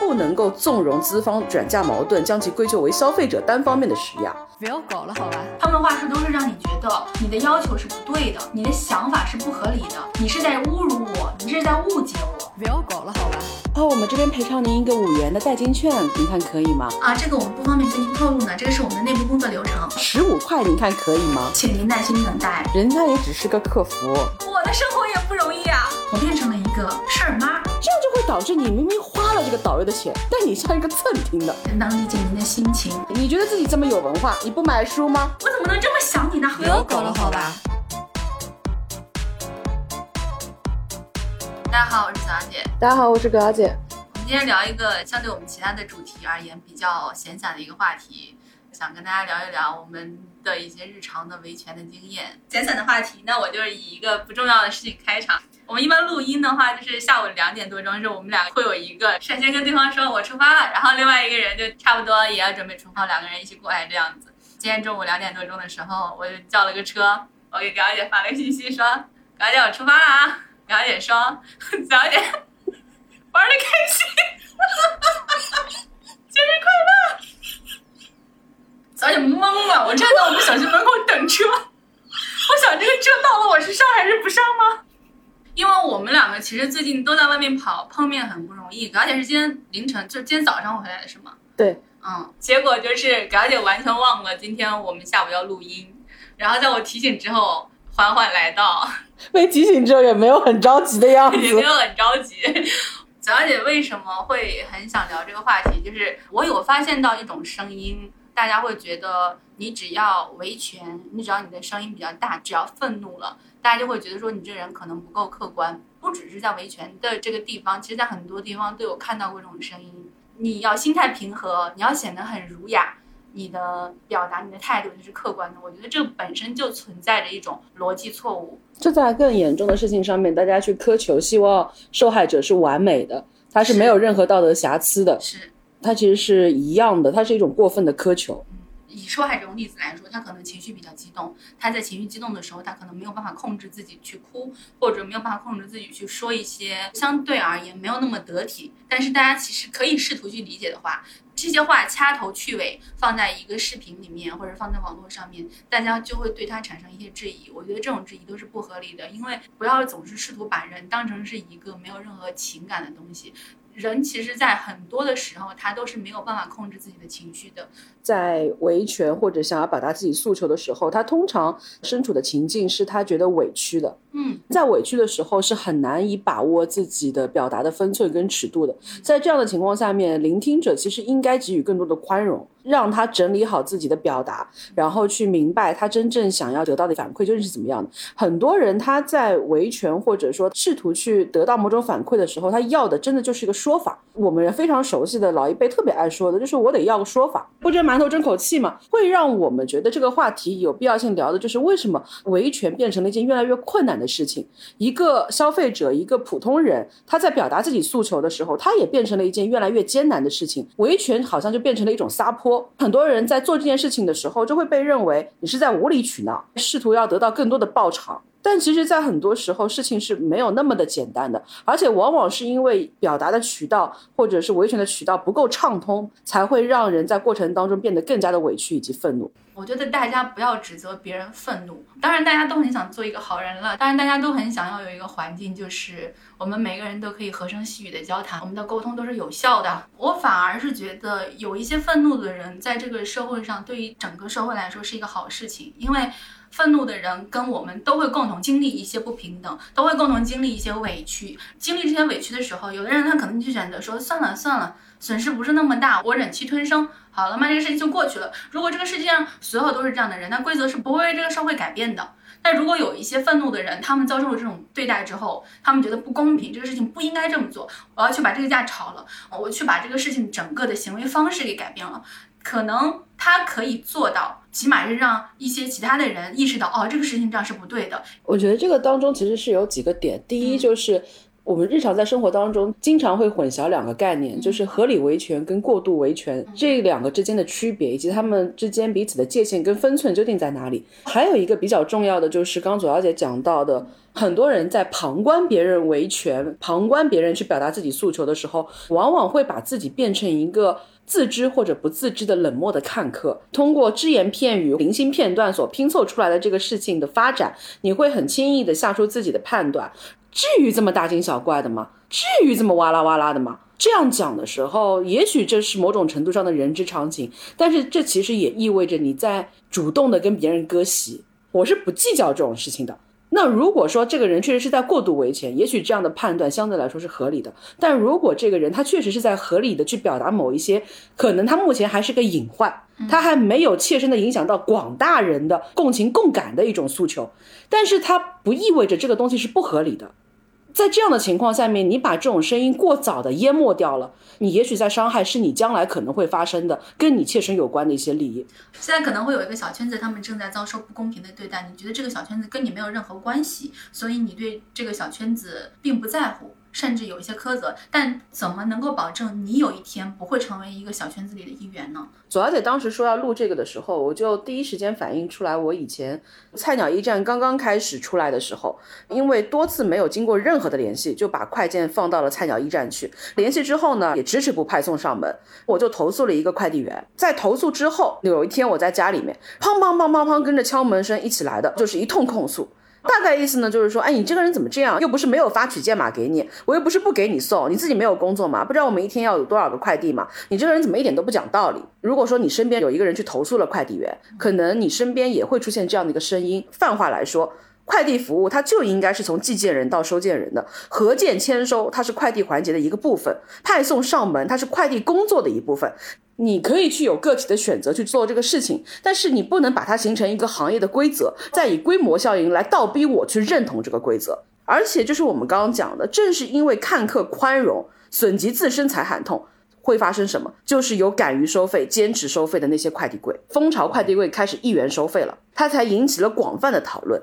不能够纵容资方转嫁矛盾，将其归咎为消费者单方面的施压。不要搞了，好吧？他们话术都是让你觉得你的要求是不对的，你的想法是不合理的，你是在侮辱我，你这是在误解我。不要搞了，好吧？哦，我们这边赔偿您一个五元的代金券，您看可以吗？啊，这个我们不方便跟您透露呢，这个是我们的内部工作流程，十五块，您看可以吗？请您耐心等待。人家也只是个客服，我的生活也不容易啊，我变成了一个事儿妈，这样就会导致你明明这个导游的钱，但你像一个蹭听的。能理解您的心情。你觉得自己这么有文化，你不买书吗？我怎么能这么想你呢？不要搞了，好吧？大家好，我是小杨姐。大家好，我是葛小姐。我们今天聊一个相对我们其他的主题而言比较闲散的一个话题，想跟大家聊一聊我们的一些日常的维权的经验。闲散的话题，那我就是以一个不重要的事情开场。我们一般录音的话，就是下午两点多钟，是我们俩会有一个率先跟对方说我出发了，然后另外一个人就差不多也要准备出发，两个人一起过来这样子。今天中午两点多钟的时候，我就叫了个车，我给表姐发了个信息说：“表姐，我出发了啊。”表姐说：“小姐。”玩的开心，哈哈哈节日快乐！小姐懵了，我站在我们小区门口等车，我想这个车到了，我是上还是不上吗？因为我们两个其实最近都在外面跑，碰面很不容易。葛小姐是今天凌晨，就今天早上回来的是吗？对，嗯，结果就是葛小姐完全忘了今天我们下午要录音，然后在我提醒之后缓缓来到，被提醒之后也没有很着急的样子，也没有很着急。小姐为什么会很想聊这个话题？就是我有发现到一种声音，大家会觉得你只要维权，你只要你的声音比较大，只要愤怒了，大家就会觉得说你这人可能不够客观。不只是在维权的这个地方，其实在很多地方都有看到过这种声音。你要心态平和，你要显得很儒雅，你的表达、你的态度就是客观的。我觉得这本身就存在着一种逻辑错误。就在更严重的事情上面，大家去苛求，希望受害者是完美的，他是没有任何道德瑕疵的，是，他其实是一样的，他是一种过分的苛求。以受害者种例子来说，他可能情绪比较激动，他在情绪激动的时候，他可能没有办法控制自己去哭，或者没有办法控制自己去说一些相对而言没有那么得体，但是大家其实可以试图去理解的话，这些话掐头去尾放在一个视频里面，或者放在网络上面，大家就会对他产生一些质疑。我觉得这种质疑都是不合理的，因为不要总是试图把人当成是一个没有任何情感的东西。人其实，在很多的时候，他都是没有办法控制自己的情绪的。在维权或者想要表达自己诉求的时候，他通常身处的情境是他觉得委屈的。嗯，在委屈的时候是很难以把握自己的表达的分寸跟尺度的。在这样的情况下面，聆听者其实应该给予更多的宽容，让他整理好自己的表达，然后去明白他真正想要得到的反馈究竟是怎么样的。很多人他在维权或者说试图去得到某种反馈的时候，他要的真的就是一个说法。我们非常熟悉的老一辈特别爱说的就是我得要个说法，不蒸馒头争口气嘛，会让我们觉得这个话题有必要性聊的就是为什么维权变成了一件越来越困难的事情。一个消费者，一个普通人，他在表达自己诉求的时候，他也变成了一件越来越艰难的事情。维权好像就变成了一种撒泼，很多人在做这件事情的时候，就会被认为你是在无理取闹，试图要得到更多的报偿。但其实，在很多时候，事情是没有那么的简单的，而且往往是因为表达的渠道或者是维权的渠道不够畅通，才会让人在过程当中变得更加的委屈以及愤怒。我觉得大家不要指责别人愤怒，当然大家都很想做一个好人了，当然大家都很想要有一个环境，就是我们每个人都可以和声细语的交谈，我们的沟通都是有效的。我反而是觉得有一些愤怒的人，在这个社会上，对于整个社会来说是一个好事情，因为。愤怒的人跟我们都会共同经历一些不平等，都会共同经历一些委屈。经历这些委屈的时候，有的人他可能就选择说算了算了，损失不是那么大，我忍气吞声，好了嘛，这个事情就过去了。如果这个世界上所有都是这样的人，那规则是不会为这个社会改变的。但如果有一些愤怒的人，他们遭受了这种对待之后，他们觉得不公平，这个事情不应该这么做，我要去把这个架吵了，我去把这个事情整个的行为方式给改变了。可能他可以做到，起码是让一些其他的人意识到，哦，这个事情这样是不对的。我觉得这个当中其实是有几个点，第一就是我们日常在生活当中经常会混淆两个概念，就是合理维权跟过度维权这两个之间的区别，以及他们之间彼此的界限跟分寸究竟在哪里。还有一个比较重要的就是刚刚左小姐讲到的，很多人在旁观别人维权、旁观别人去表达自己诉求的时候，往往会把自己变成一个。自知或者不自知的冷漠的看客，通过只言片语、零星片段所拼凑出来的这个事情的发展，你会很轻易的下出自己的判断。至于这么大惊小怪的吗？至于这么哇啦哇啦的吗？这样讲的时候，也许这是某种程度上的人之常情，但是这其实也意味着你在主动的跟别人割席。我是不计较这种事情的。那如果说这个人确实是在过度维权，也许这样的判断相对来说是合理的。但如果这个人他确实是在合理的去表达某一些，可能他目前还是个隐患，他还没有切身的影响到广大人的共情共感的一种诉求，但是他不意味着这个东西是不合理的。在这样的情况下面，你把这种声音过早的淹没掉了，你也许在伤害是你将来可能会发生的跟你切身有关的一些利益。现在可能会有一个小圈子，他们正在遭受不公平的对待，你觉得这个小圈子跟你没有任何关系，所以你对这个小圈子并不在乎。甚至有一些苛责，但怎么能够保证你有一天不会成为一个小圈子里的一员呢？左小姐当时说要录这个的时候，我就第一时间反映出来，我以前菜鸟驿站刚刚开始出来的时候，因为多次没有经过任何的联系，就把快件放到了菜鸟驿站去。联系之后呢，也迟迟不派送上门，我就投诉了一个快递员。在投诉之后，有一天我在家里面，砰砰砰砰砰跟着敲门声一起来的，就是一通控诉。大概意思呢，就是说，哎，你这个人怎么这样？又不是没有发取件码给你，我又不是不给你送，你自己没有工作嘛？不知道我们一天要有多少个快递嘛？你这个人怎么一点都不讲道理？如果说你身边有一个人去投诉了快递员，可能你身边也会出现这样的一个声音。泛化来说，快递服务它就应该是从寄件人到收件人的，核件签收它是快递环节的一个部分，派送上门它是快递工作的一部分。你可以去有个体的选择去做这个事情，但是你不能把它形成一个行业的规则，再以规模效应来倒逼我去认同这个规则。而且就是我们刚刚讲的，正是因为看客宽容，损及自身才喊痛，会发生什么？就是有敢于收费、坚持收费的那些快递柜，蜂巢快递柜开始一元收费了，它才引起了广泛的讨论。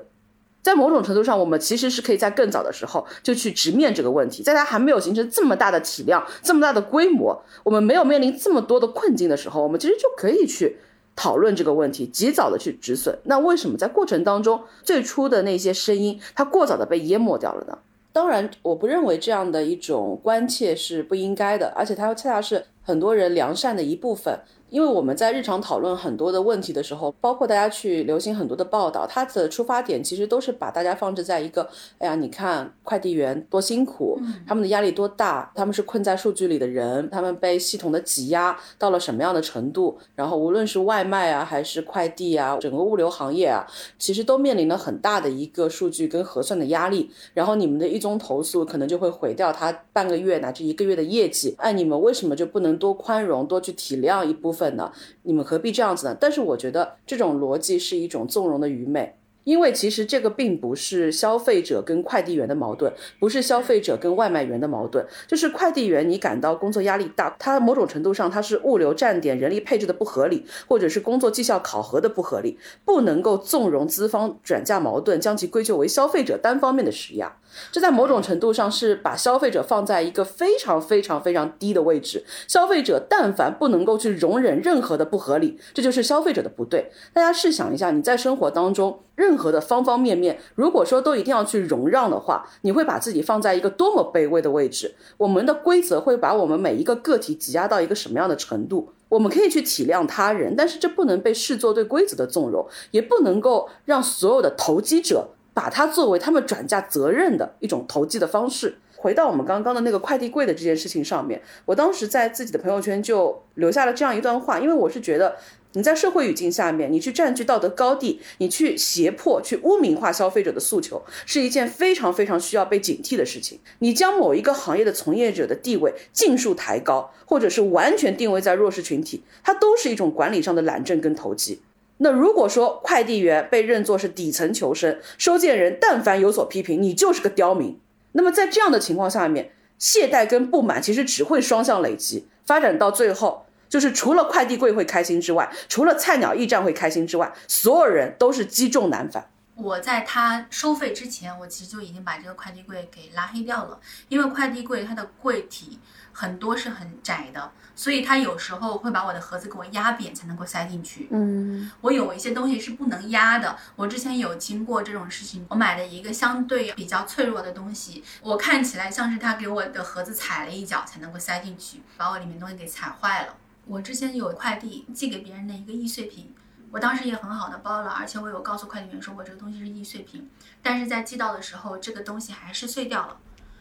在某种程度上，我们其实是可以在更早的时候就去直面这个问题，在它还没有形成这么大的体量、这么大的规模，我们没有面临这么多的困境的时候，我们其实就可以去讨论这个问题，及早的去止损。那为什么在过程当中，最初的那些声音，它过早的被淹没掉了呢？当然，我不认为这样的一种关切是不应该的，而且它恰恰是很多人良善的一部分。因为我们在日常讨论很多的问题的时候，包括大家去流行很多的报道，它的出发点其实都是把大家放置在一个，哎呀，你看快递员多辛苦，他们的压力多大，他们是困在数据里的人，他们被系统的挤压到了什么样的程度，然后无论是外卖啊，还是快递啊，整个物流行业啊，其实都面临了很大的一个数据跟核算的压力，然后你们的一宗投诉可能就会毁掉他半个月乃至一个月的业绩，哎，你们为什么就不能多宽容，多去体谅一部分？份呢？你们何必这样子呢？但是我觉得这种逻辑是一种纵容的愚昧，因为其实这个并不是消费者跟快递员的矛盾，不是消费者跟外卖员的矛盾，就是快递员你感到工作压力大，他某种程度上他是物流站点人力配置的不合理，或者是工作绩效考核的不合理，不能够纵容资方转嫁矛盾，将其归咎为消费者单方面的施压。这在某种程度上是把消费者放在一个非常非常非常低的位置。消费者但凡不能够去容忍任何的不合理，这就是消费者的不对。大家试想一下，你在生活当中任何的方方面面，如果说都一定要去容让的话，你会把自己放在一个多么卑微的位置？我们的规则会把我们每一个个体挤压到一个什么样的程度？我们可以去体谅他人，但是这不能被视作对规则的纵容，也不能够让所有的投机者。把它作为他们转嫁责任的一种投机的方式。回到我们刚刚的那个快递柜的这件事情上面，我当时在自己的朋友圈就留下了这样一段话，因为我是觉得你在社会语境下面，你去占据道德高地，你去胁迫、去污名化消费者的诉求，是一件非常非常需要被警惕的事情。你将某一个行业的从业者的地位尽数抬高，或者是完全定位在弱势群体，它都是一种管理上的懒政跟投机。那如果说快递员被认作是底层求生，收件人但凡有所批评，你就是个刁民。那么在这样的情况下面，懈怠跟不满其实只会双向累积，发展到最后，就是除了快递柜会开心之外，除了菜鸟驿站会开心之外，所有人都是积重难返。我在他收费之前，我其实就已经把这个快递柜给拉黑掉了，因为快递柜它的柜体很多是很窄的，所以它有时候会把我的盒子给我压扁才能够塞进去。嗯我有一些东西是不能压的，我之前有经过这种事情，我买了一个相对比较脆弱的东西，我看起来像是他给我的盒子踩了一脚才能够塞进去，把我里面东西给踩坏了。我之前有快递寄给别人的一个易碎品，我当时也很好的包了，而且我有告诉快递员说我这个东西是易碎品，但是在寄到的时候，这个东西还是碎掉了。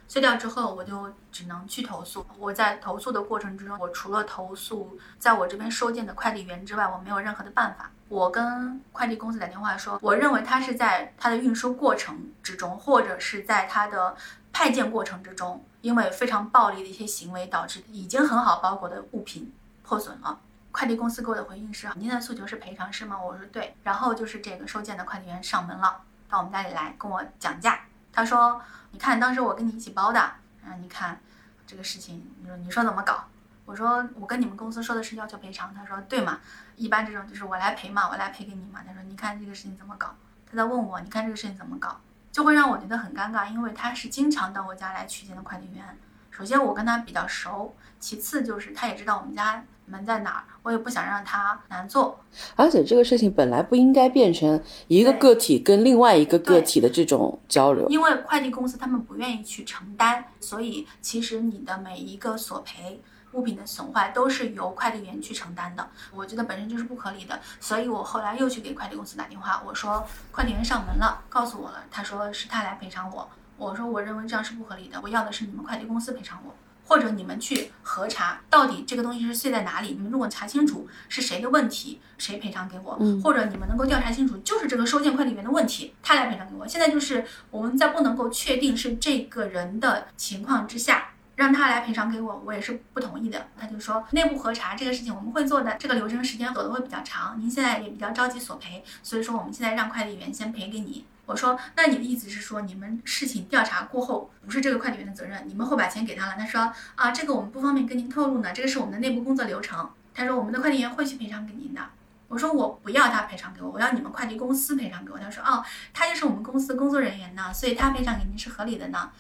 碎掉之后，我就只能去投诉。我在投诉的过程之中，我除了投诉在我这边收件的快递员之外，我没有任何的办法。我跟快递公司打电话说，我认为他是在他的运输过程之中，或者是在他的派件过程之中，因为非常暴力的一些行为，导致已经很好包裹的物品破损了。快递公司给我的回应是：您的诉求是赔偿是吗？我说对。然后就是这个收件的快递员上门了，到我们家里来跟我讲价。他说：“你看，当时我跟你一起包的，嗯，你看这个事情，你说你说怎么搞？”我说：“我跟你们公司说的是要求赔偿。”他说：“对嘛，一般这种就是我来赔嘛，我来赔给你嘛。”他说：“你看这个事情怎么搞？”他在问我：“你看这个事情怎么搞？”就会让我觉得很尴尬，因为他是经常到我家来取件的快递员。首先我跟他比较熟，其次就是他也知道我们家门在哪儿，我也不想让他难做。而且这个事情本来不应该变成一个个体跟另外一个个体的这种交流。因为快递公司他们不愿意去承担，所以其实你的每一个索赔物品的损坏都是由快递员去承担的。我觉得本身就是不合理的，所以我后来又去给快递公司打电话，我说快递员上门了，告诉我了，他说是他来赔偿我。我说我认为这样是不合理的，我要的是你们快递公司赔偿我。或者你们去核查到底这个东西是碎在哪里，你们如果查清楚是谁的问题，谁赔偿给我，嗯或者你们能够调查清楚就是这个收件快递员的问题，他来赔偿给我。现在就是我们在不能够确定是这个人的情况之下。让他来赔偿给我，我也是不同意的。他就说内部核查这个事情我们会做的，这个流程时间走的会比较长。您现在也比较着急索赔，所以说我们现在让快递员先赔给你。我说，那你的意思是说，你们事情调查过后，不是这个快递员的责任，你们会把钱给他了？他说啊，这个我们不方便跟您透露呢，这个是我们的内部工作流程。他说我们的快递员会去赔偿给您的。我说我不要他赔偿给我，我要你们快递公司赔偿给我。他说哦，他就是我们公司工作人员呢，所以他赔偿给您是合理的呢。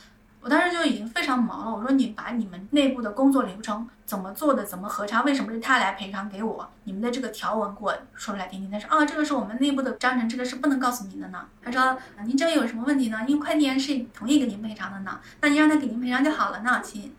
我当时就已经非常忙了，我说你把你们内部的工作流程怎么做的，怎么核查，为什么是他来赔偿给我？你们的这个条文给我说出来听听。他说啊，这个是我们内部的章程，这个是不能告诉您的呢。他说、啊您这边有什么问题呢？因为快递员是同意给您赔偿的呢，那您让他给您赔偿就好了呢，亲。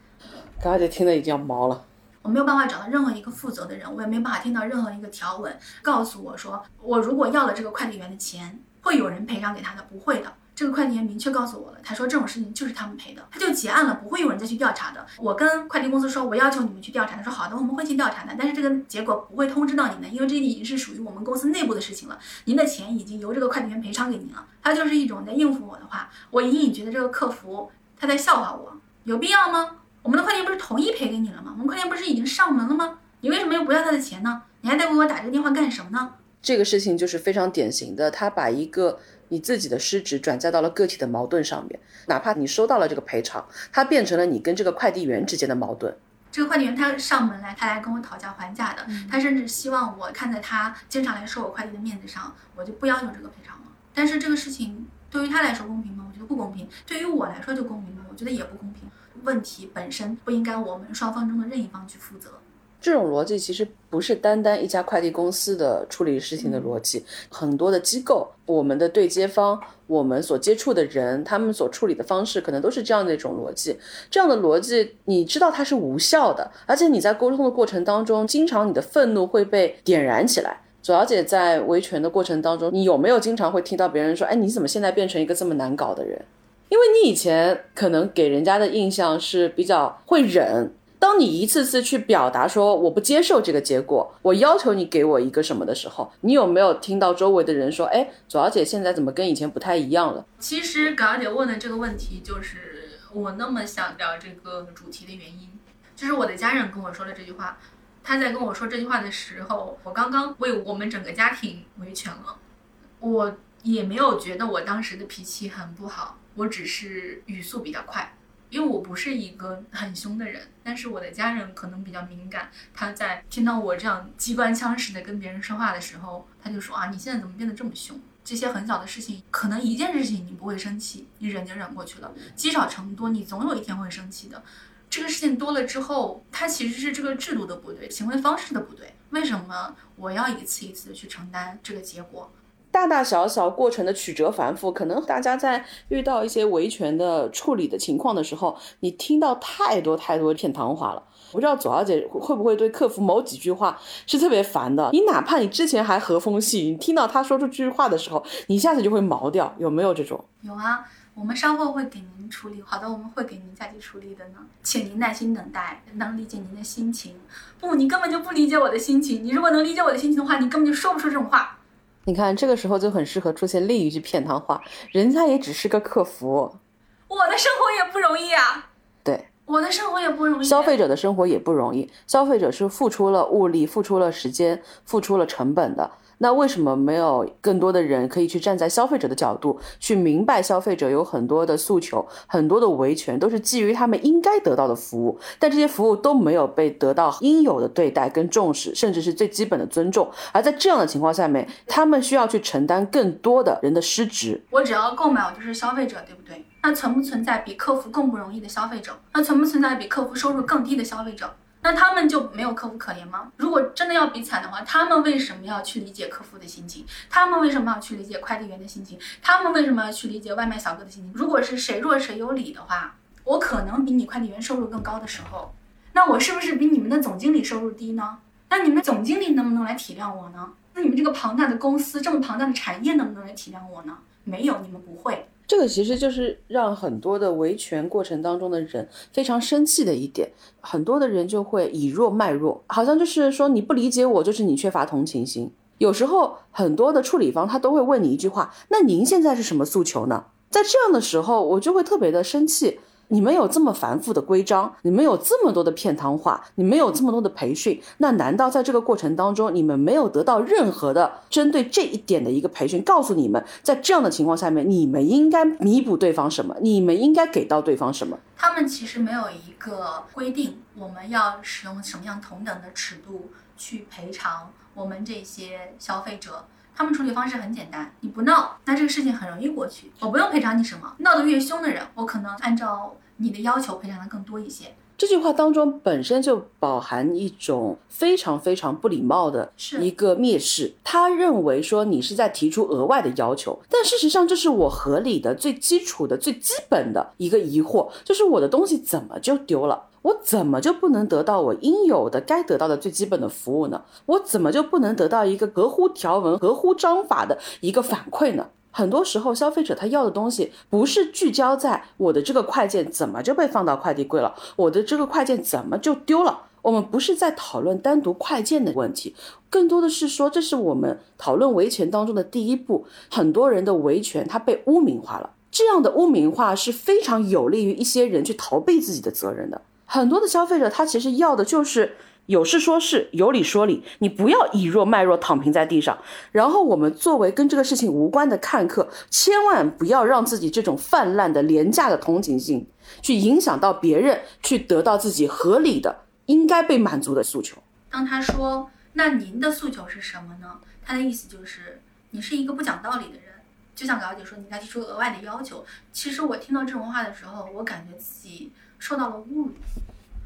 大家就听得已经要毛了。我没有办法找到任何一个负责的人，我也没办法听到任何一个条文告诉我说，我如果要了这个快递员的钱，会有人赔偿给他的，不会的。这个快递员明确告诉我了，他说这种事情就是他们赔的，他就结案了，不会有人再去调查的。我跟快递公司说，我要求你们去调查，他说好的，我们会去调查的，但是这个结果不会通知到您的，因为这已经是属于我们公司内部的事情了，您的钱已经由这个快递员赔偿给您了。他就是一种在应付我的话，我隐隐觉得这个客服他在笑话我，有必要吗？我们的快递不是同意赔给你了吗？我们快递员不是已经上门了吗？你为什么又不要他的钱呢？你还在给我打这个电话干什么呢？这个事情就是非常典型的，他把一个你自己的失职转嫁到了个体的矛盾上面，哪怕你收到了这个赔偿，它变成了你跟这个快递员之间的矛盾。这个快递员他上门来，他来跟我讨价还价的，他甚至希望我看在他经常来收我快递的面子上，我就不要求这个赔偿了。但是这个事情对于他来说公平吗？我觉得不公平。对于我来说就公平吗？我觉得也不公平。问题本身不应该我们双方中的任一方去负责。这种逻辑其实不是单单一家快递公司的处理事情的逻辑，很多的机构，我们的对接方，我们所接触的人，他们所处理的方式，可能都是这样的一种逻辑。这样的逻辑，你知道它是无效的，而且你在沟通的过程当中，经常你的愤怒会被点燃起来。左小姐在维权的过程当中，你有没有经常会听到别人说：“哎，你怎么现在变成一个这么难搞的人？”因为你以前可能给人家的印象是比较会忍。当你一次次去表达说我不接受这个结果，我要求你给我一个什么的时候，你有没有听到周围的人说：“哎，左小姐现在怎么跟以前不太一样了其实葛小姐问的这个问题，就是我那么想聊这个主题的原因，就是我的家人跟我说了这句话。他在跟我说这句话的时候，我刚刚为我们整个家庭维权了，我也没有觉得我当时的脾气很不好，我只是语速比较快。因为我不是一个很凶的人，但是我的家人可能比较敏感，他在听到我这样机关枪似的跟别人说话的时候，他就说啊，你现在怎么变得这么凶？这些很小的事情，可能一件事情你不会生气，你忍就忍过去了，积少成多，你总有一天会生气的。这个事情多了之后，它其实是这个制度的不对，行为方式的不对。为什么我要一次一次的去承担这个结果？大大小小过程的曲折繁复，可能大家在遇到一些维权的处理的情况的时候，你听到太多太多片糖话了。不知道左小姐会不会对客服某几句话是特别烦的？你哪怕你之前还和风细雨，你听到他说出这句话的时候，你一下子就会毛掉，有没有这种？有啊，我们稍后会给您处理。好的，我们会给您再去处理的呢，请您耐心等待，能理解您的心情。不，你根本就不理解我的心情。你如果能理解我的心情的话，你根本就说不出这种话。你看，这个时候就很适合出现另一句片汤话，人家也只是个客服，我的生活也不容易啊。对。我的生活也不容易，消费者的生活也不容易。消费者是付出了物力、付出了时间、付出了成本的。那为什么没有更多的人可以去站在消费者的角度，去明白消费者有很多的诉求、很多的维权，都是基于他们应该得到的服务，但这些服务都没有被得到应有的对待跟重视，甚至是最基本的尊重。而在这样的情况下面，他们需要去承担更多的人的失职。我只要购买，我就是消费者，对不对？那存不存在比客服更不容易的消费者？那存不存在比客服收入更低的消费者？那他们就没有客服可怜吗？如果真的要比惨的话，他们为什么要去理解客服的心情？他们为什么要去理解快递员的心情？他们为什么要去理解外卖小哥的心情？如果是谁弱谁有理的话，我可能比你快递员收入更高的时候，那我是不是比你们的总经理收入低呢？那你们的总经理能不能来体谅我呢？那你们这个庞大的公司，这么庞大的产业，能不能来体谅我呢？没有，你们不会。这个其实就是让很多的维权过程当中的人非常生气的一点，很多的人就会以弱卖弱，好像就是说你不理解我，就是你缺乏同情心。有时候很多的处理方他都会问你一句话：“那您现在是什么诉求呢？”在这样的时候，我就会特别的生气。你们有这么繁复的规章，你们有这么多的片汤话，你们有这么多的培训，那难道在这个过程当中，你们没有得到任何的针对这一点的一个培训，告诉你们，在这样的情况下面，你们应该弥补对方什么？你们应该给到对方什么？他们其实没有一个规定，我们要使用什么样同等的尺度去赔偿我们这些消费者。他们处理方式很简单，你不闹，那这个事情很容易过去。我不用赔偿你什么，闹得越凶的人，我可能按照你的要求赔偿的更多一些。这句话当中本身就饱含一种非常非常不礼貌的一个蔑视。他认为说你是在提出额外的要求，但事实上这是我合理的、最基础的、最基本的一个疑惑，就是我的东西怎么就丢了？我怎么就不能得到我应有的、该得到的最基本的服务呢？我怎么就不能得到一个合乎条文、合乎章法的一个反馈呢？很多时候，消费者他要的东西不是聚焦在我的这个快件怎么就被放到快递柜了，我的这个快件怎么就丢了。我们不是在讨论单独快件的问题，更多的是说，这是我们讨论维权当中的第一步。很多人的维权他被污名化了，这样的污名化是非常有利于一些人去逃避自己的责任的。很多的消费者，他其实要的就是有事说事，有理说理。你不要以弱卖弱，躺平在地上。然后我们作为跟这个事情无关的看客，千万不要让自己这种泛滥的廉价的同情心，去影响到别人，去得到自己合理的、应该被满足的诉求。当他说“那您的诉求是什么呢？”他的意思就是你是一个不讲道理的人。就像表姐说，你应该提出额外的要求。其实我听到这种话的时候，我感觉自己。受到了侮辱，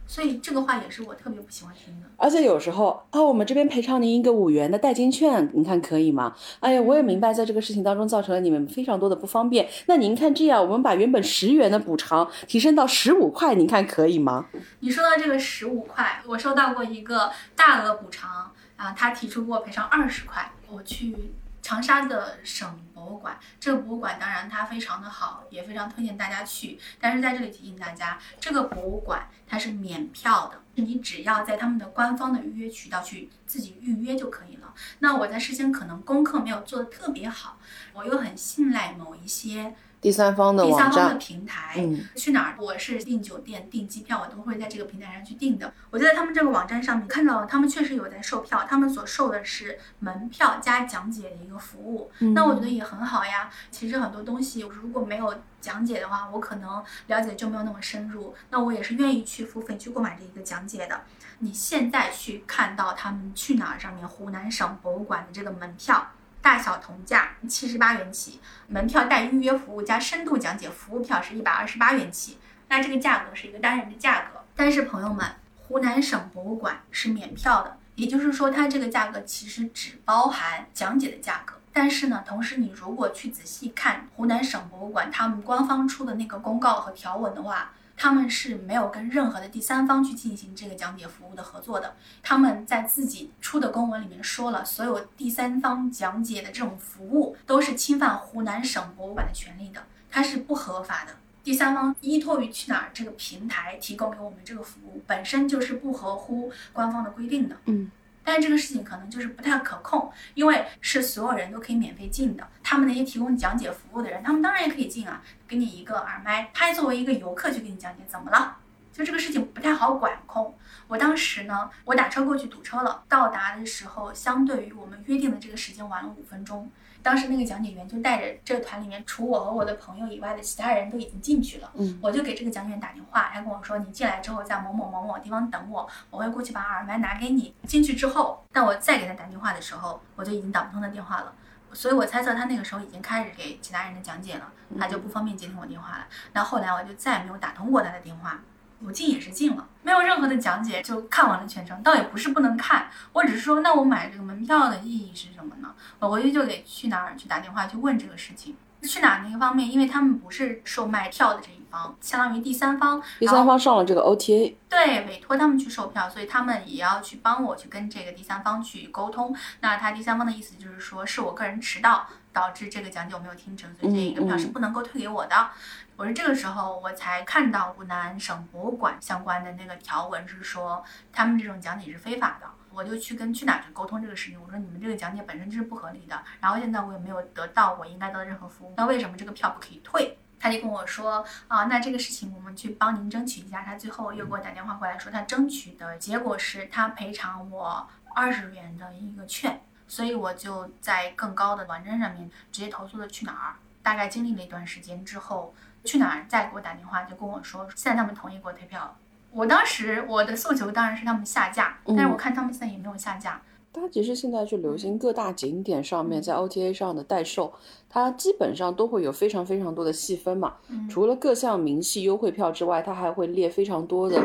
所以这个话也是我特别不喜欢听的。而且有时候啊，我们这边赔偿您一个五元的代金券，您看可以吗？哎呀，我也明白，在这个事情当中造成了你们非常多的不方便。那您看这样，我们把原本十元的补偿提升到十五块，您看可以吗？你说到这个十五块，我收到过一个大额补偿啊，他提出过赔偿二十块，我去。长沙的省博物馆，这个博物馆当然它非常的好，也非常推荐大家去。但是在这里提醒大家，这个博物馆它是免票的，你只要在他们的官方的预约渠道去自己预约就可以了。那我在事先可能功课没有做的特别好，我又很信赖某一些。第三方的第三方的平台，去哪儿？我是订酒店、订机票，我都会在这个平台上去订的。我就在他们这个网站上面看到，他们确实有在售票，他们所售的是门票加讲解的一个服务。那我觉得也很好呀。其实很多东西如果没有讲解的话，我可能了解就没有那么深入。那我也是愿意去付费去购买这一个讲解的。你现在去看到他们去哪儿上面湖南省博物馆的这个门票。大小同价，七十八元起；门票带预约服务加深度讲解服务票是一百二十八元起。那这个价格是一个单人的价格。但是朋友们，湖南省博物馆是免票的，也就是说它这个价格其实只包含讲解的价格。但是呢，同时你如果去仔细看湖南省博物馆他们官方出的那个公告和条文的话，他们是没有跟任何的第三方去进行这个讲解服务的合作的。他们在自己出的公文里面说了，所有第三方讲解的这种服务都是侵犯湖南省博物馆的权利的，它是不合法的。第三方依托于去哪儿这个平台提供给我们这个服务，本身就是不合乎官方的规定的。嗯。但这个事情可能就是不太可控，因为是所有人都可以免费进的。他们那些提供讲解服务的人，他们当然也可以进啊，给你一个耳麦，他作为一个游客去给你讲解，怎么了？就这个事情不太好管控。我当时呢，我打车过去堵车了，到达的时候，相对于我们约定的这个时间晚了五分钟。当时那个讲解员就带着这个团里面除我和我的朋友以外的其他人都已经进去了，嗯，我就给这个讲解员打电话，他跟我说你进来之后在某某某某地方等我，我会过去把耳麦拿给你。进去之后，但我再给他打电话的时候，我就已经打不通他电话了，所以我猜测他那个时候已经开始给其他人的讲解了，他就不方便接听我电话了。那后来我就再也没有打通过他的电话。我进也是进了，没有任何的讲解就看完了全程，倒也不是不能看，我只是说，那我买这个门票的意义是什么呢？我回去就给去哪儿去打电话去问这个事情。去哪儿那个方面，因为他们不是售卖票的这一方，相当于第三方，第三方上了这个 OTA，对，委托他们去售票，所以他们也要去帮我去跟这个第三方去沟通。那他第三方的意思就是说，是我个人迟到导致这个讲解我没有听成，所以这一个票是不能够退给我的。我是这个时候我才看到湖南省博物馆相关的那个条文是说，他们这种讲解是非法的。我就去跟去哪儿去沟通这个事情，我说你们这个讲解本身就是不合理的，然后现在我也没有得到我应该得的任何服务，那为什么这个票不可以退？他就跟我说啊，那这个事情我们去帮您争取一下。他最后又给我打电话过来说，他争取的结果是他赔偿我二十元的一个券，所以我就在更高的网站上面直接投诉了去哪儿。大概经历了一段时间之后。去哪儿？再给我打电话就跟我说，现在他们同意给我退票了。我当时我的诉求当然是他们下架，但是我看他们现在也没有下架。它其实现在就流行各大景点上面在 OTA 上的代售，它基本上都会有非常非常多的细分嘛。除了各项明细优惠票之外，它还会列非常多的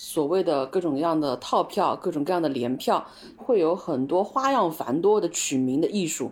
所谓的各种各样的套票、各种各样的联票，会有很多花样繁多的取名的艺术。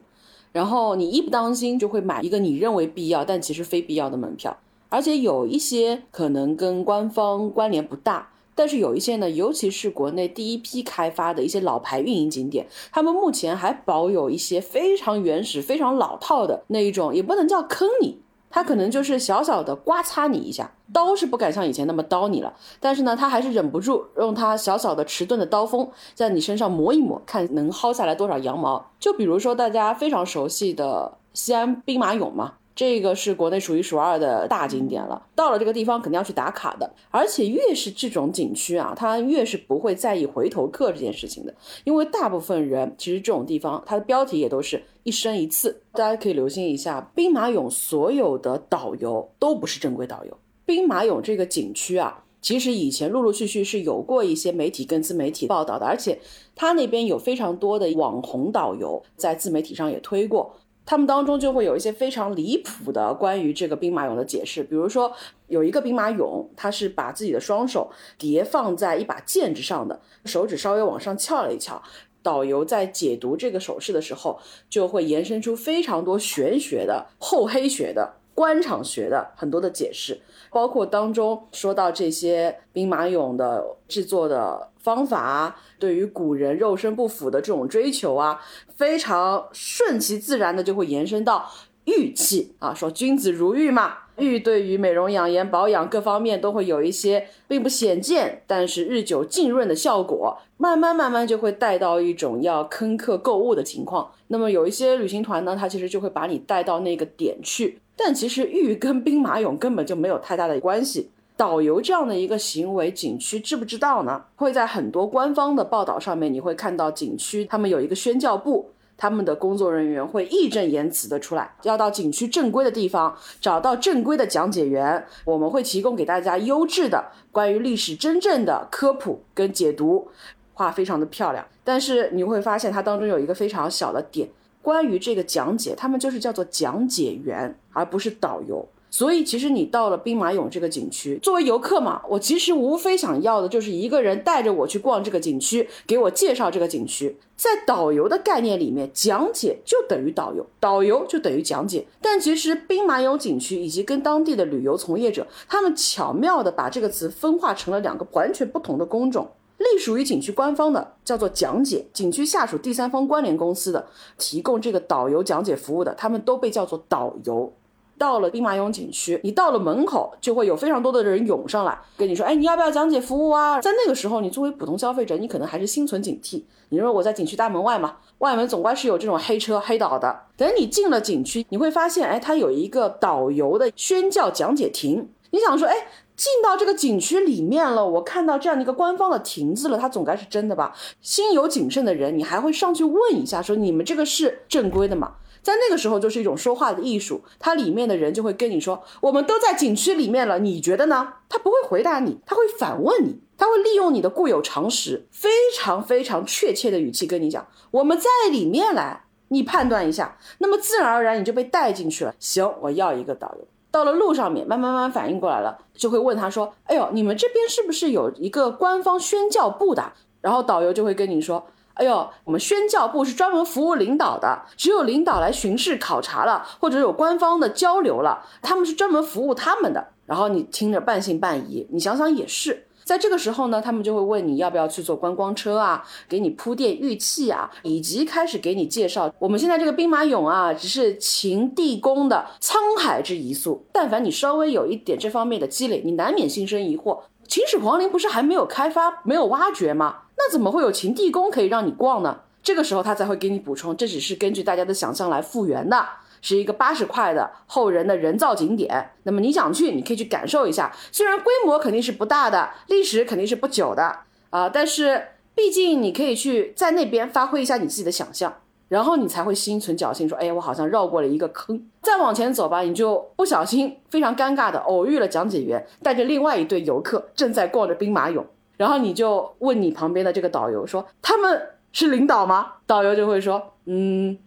然后你一不当心就会买一个你认为必要但其实非必要的门票。而且有一些可能跟官方关联不大，但是有一些呢，尤其是国内第一批开发的一些老牌运营景点，他们目前还保有一些非常原始、非常老套的那一种，也不能叫坑你，他可能就是小小的刮擦你一下，刀是不敢像以前那么刀你了，但是呢，他还是忍不住用他小小的迟钝的刀锋在你身上磨一磨，看能薅下来多少羊毛。就比如说大家非常熟悉的西安兵马俑嘛。这个是国内数一数二的大景点了，到了这个地方肯定要去打卡的。而且越是这种景区啊，它越是不会在意回头客这件事情的，因为大部分人其实这种地方它的标题也都是一生一次。大家可以留心一下，兵马俑所有的导游都不是正规导游。兵马俑这个景区啊，其实以前陆陆续续是有过一些媒体跟自媒体报道的，而且它那边有非常多的网红导游在自媒体上也推过。他们当中就会有一些非常离谱的关于这个兵马俑的解释，比如说有一个兵马俑，他是把自己的双手叠放在一把剑之上的，手指稍微往上翘了一翘。导游在解读这个手势的时候，就会延伸出非常多玄学的、厚黑学的、官场学的很多的解释，包括当中说到这些兵马俑的制作的方法，对于古人肉身不腐的这种追求啊。非常顺其自然的就会延伸到玉器啊，说君子如玉嘛，玉对于美容养颜、保养各方面都会有一些并不显见，但是日久浸润的效果，慢慢慢慢就会带到一种要坑客购物的情况。那么有一些旅行团呢，他其实就会把你带到那个点去，但其实玉跟兵马俑根本就没有太大的关系。导游这样的一个行为，景区知不知道呢？会在很多官方的报道上面，你会看到景区他们有一个宣教部，他们的工作人员会义正言辞的出来，要到景区正规的地方找到正规的讲解员，我们会提供给大家优质的关于历史真正的科普跟解读，画非常的漂亮。但是你会发现它当中有一个非常小的点，关于这个讲解，他们就是叫做讲解员，而不是导游。所以，其实你到了兵马俑这个景区，作为游客嘛，我其实无非想要的就是一个人带着我去逛这个景区，给我介绍这个景区。在导游的概念里面，讲解就等于导游，导游就等于讲解。但其实兵马俑景区以及跟当地的旅游从业者，他们巧妙的把这个词分化成了两个完全不同的工种。隶属于景区官方的叫做讲解，景区下属第三方关联公司的提供这个导游讲解服务的，他们都被叫做导游。到了兵马俑景区，你到了门口就会有非常多的人涌上来跟你说：“哎，你要不要讲解服务啊？”在那个时候，你作为普通消费者，你可能还是心存警惕。你认为我在景区大门外嘛，外门总归是有这种黑车黑导的。等你进了景区，你会发现，哎，它有一个导游的宣教讲解亭。你想说，哎，进到这个景区里面了，我看到这样的一个官方的亭子了，它总该是真的吧？心有谨慎的人，你还会上去问一下，说你们这个是正规的吗？在那个时候，就是一种说话的艺术。它里面的人就会跟你说：“我们都在景区里面了，你觉得呢？”他不会回答你，他会反问你，他会利用你的固有常识，非常非常确切的语气跟你讲：“我们在里面来，你判断一下。”那么自然而然你就被带进去了。行，我要一个导游。到了路上面，慢慢慢慢反应过来了，就会问他说：“哎呦，你们这边是不是有一个官方宣教部的？”然后导游就会跟你说。哎呦，我们宣教部是专门服务领导的，只有领导来巡视考察了，或者有官方的交流了，他们是专门服务他们的。然后你听着半信半疑，你想想也是。在这个时候呢，他们就会问你要不要去坐观光车啊，给你铺垫玉器啊，以及开始给你介绍我们现在这个兵马俑啊，只是秦地宫的沧海之一粟。但凡你稍微有一点这方面的积累，你难免心生疑惑。秦始皇陵不是还没有开发、没有挖掘吗？那怎么会有秦地宫可以让你逛呢？这个时候他才会给你补充，这只是根据大家的想象来复原的，是一个八十块的后人的人造景点。那么你想去，你可以去感受一下。虽然规模肯定是不大的，历史肯定是不久的啊，但是毕竟你可以去在那边发挥一下你自己的想象。然后你才会心存侥幸，说：“哎，我好像绕过了一个坑。”再往前走吧，你就不小心非常尴尬的偶遇了讲解员带着另外一对游客正在逛着兵马俑，然后你就问你旁边的这个导游说：“他们是领导吗？”导游就会说：“嗯。”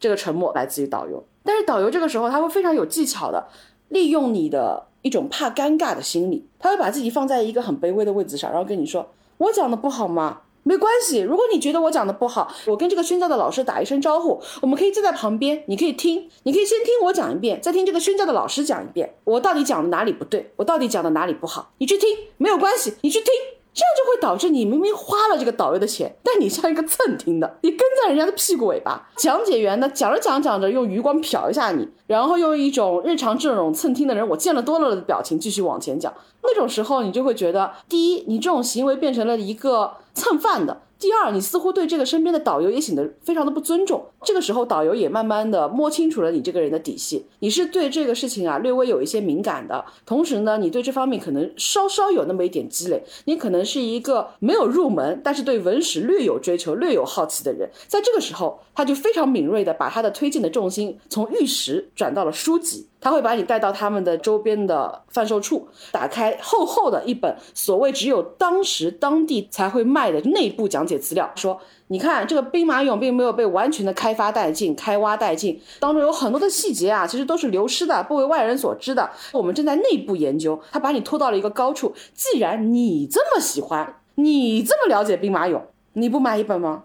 这个沉默来自于导游，但是导游这个时候他会非常有技巧的利用你的一种怕尴尬的心理，他会把自己放在一个很卑微的位置上，然后跟你说：“我讲的不好吗？”没关系，如果你觉得我讲的不好，我跟这个宣教的老师打一声招呼，我们可以坐在旁边，你可以听，你可以先听我讲一遍，再听这个宣教的老师讲一遍，我到底讲的哪里不对，我到底讲的哪里不好，你去听，没有关系，你去听。这样就会导致你明明花了这个导游的钱，但你像一个蹭听的，你跟在人家的屁股尾巴。讲解员呢，讲着讲讲着，用余光瞟一下你，然后用一种日常这种蹭听的人我见了多了的表情继续往前讲。那种时候，你就会觉得，第一，你这种行为变成了一个蹭饭的。第二，你似乎对这个身边的导游也显得非常的不尊重。这个时候，导游也慢慢的摸清楚了你这个人的底细，你是对这个事情啊略微有一些敏感的，同时呢，你对这方面可能稍稍有那么一点积累，你可能是一个没有入门，但是对文史略有追求、略有好奇的人。在这个时候，他就非常敏锐的把他的推荐的重心从玉石转到了书籍。他会把你带到他们的周边的贩售处，打开厚厚的一本所谓只有当时当地才会卖的内部讲解资料，说你看这个兵马俑并没有被完全的开发殆尽、开挖殆尽，当中有很多的细节啊，其实都是流失的，不为外人所知的。我们正在内部研究。他把你拖到了一个高处，既然你这么喜欢，你这么了解兵马俑，你不买一本吗？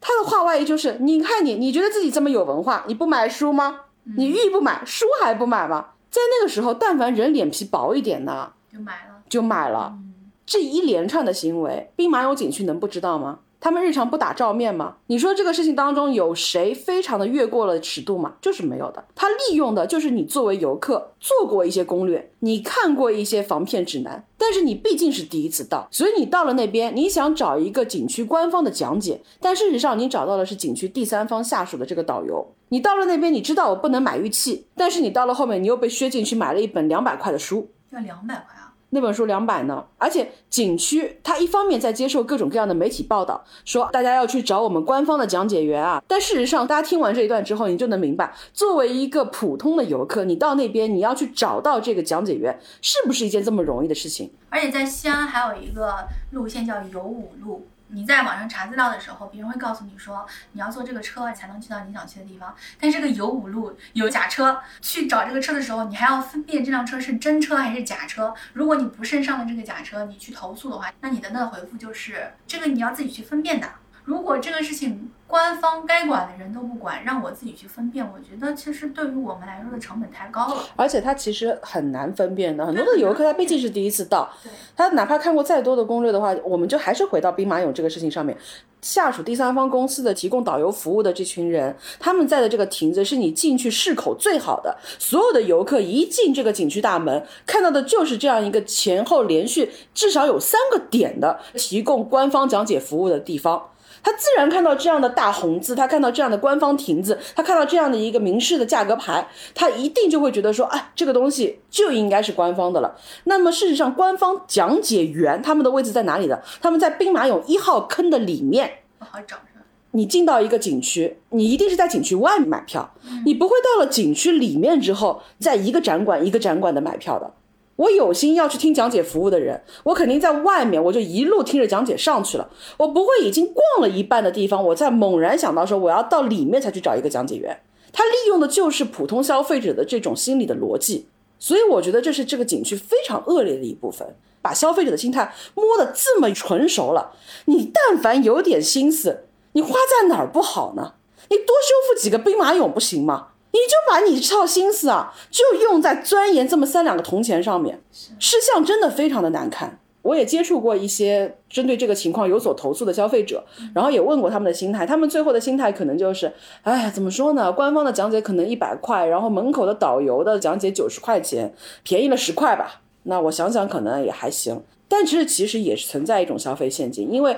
他的话外音就是，你看你，你觉得自己这么有文化，你不买书吗？你玉不买，书还不买吗？在那个时候，但凡人脸皮薄一点的，就买了，就买了。这一连串的行为，兵马俑景区能不知道吗？他们日常不打照面吗？你说这个事情当中有谁非常的越过了尺度吗？就是没有的。他利用的就是你作为游客做过一些攻略，你看过一些防骗指南，但是你毕竟是第一次到，所以你到了那边，你想找一个景区官方的讲解，但事实上你找到的是景区第三方下属的这个导游。你到了那边，你知道我不能买玉器，但是你到了后面，你又被削进去买了一本两百块的书，要两百块。那本书两百呢，而且景区它一方面在接受各种各样的媒体报道，说大家要去找我们官方的讲解员啊，但事实上，大家听完这一段之后，你就能明白，作为一个普通的游客，你到那边你要去找到这个讲解员，是不是一件这么容易的事情？而且在西安还有一个路线叫游五路，你在网上查资料的时候，别人会告诉你说你要坐这个车才能去到你想去的地方，但这个有五路有假车，去找这个车的时候，你还要分辨这辆车是真车还是假车。如果你不慎上了这个假车，你去投诉的话，那你的那个回复就是这个你要自己去分辨的。如果这个事情官方该管的人都不管，让我自己去分辨，我觉得其实对于我们来说的成本太高了。而且他其实很难分辨的，很多的游客他毕竟是第一次到，他哪怕看过再多的攻略的话，我们就还是回到兵马俑这个事情上面。下属第三方公司的提供导游服务的这群人，他们在的这个亭子是你进去市口最好的，所有的游客一进这个景区大门，看到的就是这样一个前后连续至少有三个点的提供官方讲解服务的地方。他自然看到这样的大红字，他看到这样的官方亭子，他看到这样的一个明示的价格牌，他一定就会觉得说，哎，这个东西就应该是官方的了。那么事实上，官方讲解员他们的位置在哪里的？他们在兵马俑一号坑的里面。不好找是吧？你进到一个景区，你一定是在景区外面买票，你不会到了景区里面之后，在一个展馆一个展馆的买票的。我有心要去听讲解服务的人，我肯定在外面，我就一路听着讲解上去了。我不会已经逛了一半的地方，我再猛然想到说我要到里面才去找一个讲解员。他利用的就是普通消费者的这种心理的逻辑，所以我觉得这是这个景区非常恶劣的一部分，把消费者的心态摸得这么纯熟了。你但凡有点心思，你花在哪儿不好呢？你多修复几个兵马俑不行吗？你就把你这套心思啊，就用在钻研这么三两个铜钱上面，吃相真的非常的难看。我也接触过一些针对这个情况有所投诉的消费者，然后也问过他们的心态，他们最后的心态可能就是，哎，怎么说呢？官方的讲解可能一百块，然后门口的导游的讲解九十块钱，便宜了十块吧。那我想想，可能也还行。但其实其实也是存在一种消费陷阱，因为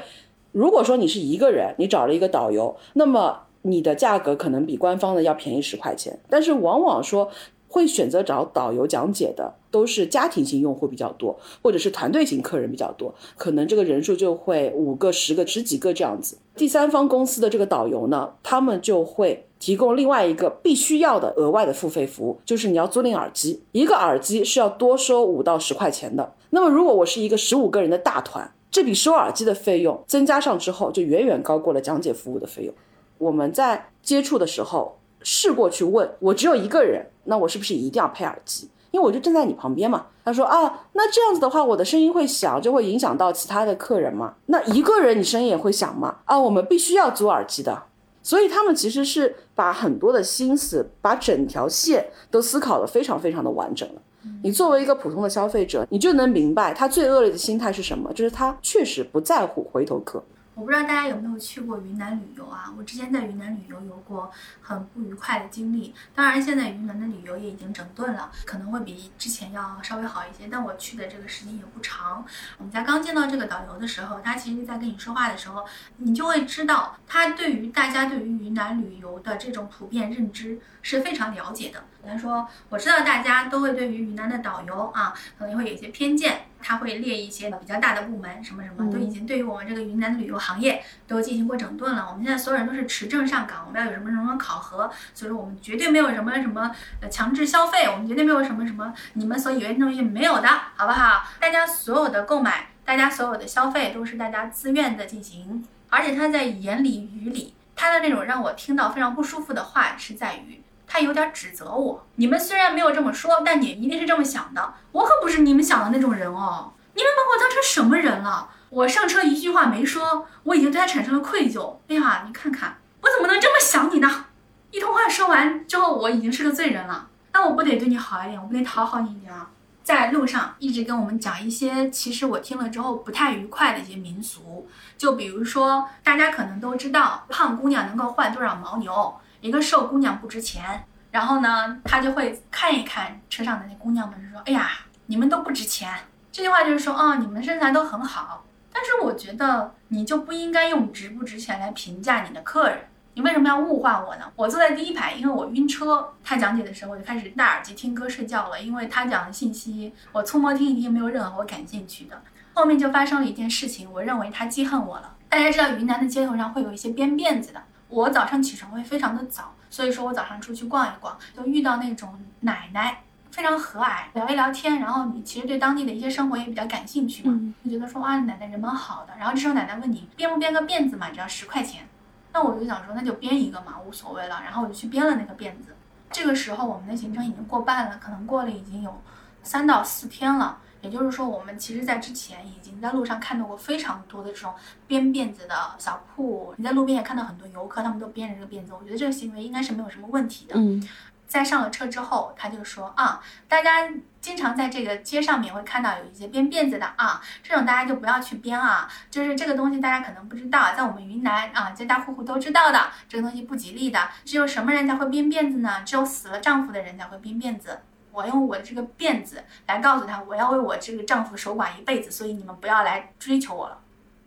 如果说你是一个人，你找了一个导游，那么你的价格可能比官方的要便宜十块钱，但是往往说会选择找导游讲解的都是家庭型用户比较多，或者是团队型客人比较多，可能这个人数就会五个、十个、十几个这样子。第三方公司的这个导游呢，他们就会提供另外一个必须要的额外的付费服务，就是你要租赁耳机，一个耳机是要多收五到十块钱的。那么如果我是一个十五个人的大团，这笔收耳机的费用增加上之后，就远远高过了讲解服务的费用。我们在接触的时候试过去问，我只有一个人，那我是不是一定要配耳机？因为我就站在你旁边嘛。他说啊，那这样子的话，我的声音会响，就会影响到其他的客人嘛。那一个人你声音也会响吗？啊，我们必须要租耳机的。所以他们其实是把很多的心思，把整条线都思考得非常非常的完整了。你作为一个普通的消费者，你就能明白他最恶劣的心态是什么，就是他确实不在乎回头客。我不知道大家有没有去过云南旅游啊？我之前在云南旅游有过很不愉快的经历。当然，现在云南的旅游也已经整顿了，可能会比之前要稍微好一些。但我去的这个时间也不长。我们在刚见到这个导游的时候，他其实在跟你说话的时候，你就会知道他对于大家对于云南旅游的这种普遍认知是非常了解的。他说：“我知道大家都会对于云南的导游啊，可能会有一些偏见。”他会列一些比较大的部门，什么什么都已经对于我们这个云南的旅游行业都进行过整顿了。我们现在所有人都是持证上岗，我们要有什么什么考核，所以说我们绝对没有什么什么呃强制消费，我们绝对没有什么什么你们所以为的东西没有的，好不好？大家所有的购买，大家所有的消费都是大家自愿的进行，而且他在言里语里，他的那种让我听到非常不舒服的话是在于。他有点指责我，你们虽然没有这么说，但你一定是这么想的。我可不是你们想的那种人哦，你们把我当成什么人了？我上车一句话没说，我已经对他产生了愧疚。哎呀，你看看，我怎么能这么想你呢？一通话说完之后，我已经是个罪人了。那我不得对你好一点，我不得讨好你一点啊？在路上一直跟我们讲一些，其实我听了之后不太愉快的一些民俗，就比如说，大家可能都知道，胖姑娘能够换多少牦牛。一个瘦姑娘不值钱，然后呢，他就会看一看车上的那姑娘们，说：“哎呀，你们都不值钱。”这句话就是说，哦，你们身材都很好，但是我觉得你就不应该用值不值钱来评价你的客人。你为什么要物化我呢？我坐在第一排，因为我晕车。他讲解的时候，我就开始戴耳机听歌睡觉了，因为他讲的信息我粗摸听一听，没有任何我感兴趣的。后面就发生了一件事情，我认为他记恨我了。大家知道云南的街头上会有一些编辫子的。我早上起床会非常的早，所以说我早上出去逛一逛，就遇到那种奶奶非常和蔼，聊一聊天，然后你其实对当地的一些生活也比较感兴趣嘛，嗯就觉得说哇，奶奶人蛮好的。然后这时候奶奶问你编不编个辫子嘛，只要十块钱。那我就想说，那就编一个嘛，无所谓了。然后我就去编了那个辫子。这个时候我们的行程已经过半了，可能过了已经有三到四天了。也就是说，我们其实，在之前已经在路上看到过非常多的这种编辫子的小铺，你在路边也看到很多游客，他们都编着这个辫子。我觉得这个行为应该是没有什么问题的。嗯在上了车之后，他就说啊，大家经常在这个街上面会看到有一些编辫子的啊，这种大家就不要去编啊，就是这个东西大家可能不知道，在我们云南啊，家家户户都知道的，这个东西不吉利的。只有什么人才会编辫子呢？只有死了丈夫的人才会编辫子。我用我的这个辫子来告诉他，我要为我这个丈夫守寡一辈子，所以你们不要来追求我了。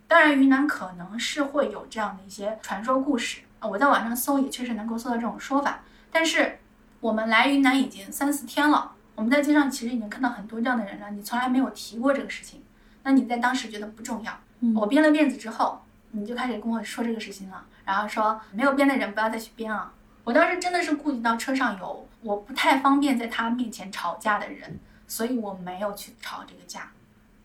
当然，云南可能是会有这样的一些传说故事，啊我在网上搜也确实能够搜到这种说法，但是。我们来云南已经三四天了，我们在街上其实已经看到很多这样的人了。你从来没有提过这个事情，那你在当时觉得不重要。我编了辫子之后，你就开始跟我说这个事情了，然后说没有编的人不要再去编了。我当时真的是顾及到车上有我不太方便在他面前吵架的人，所以我没有去吵这个架。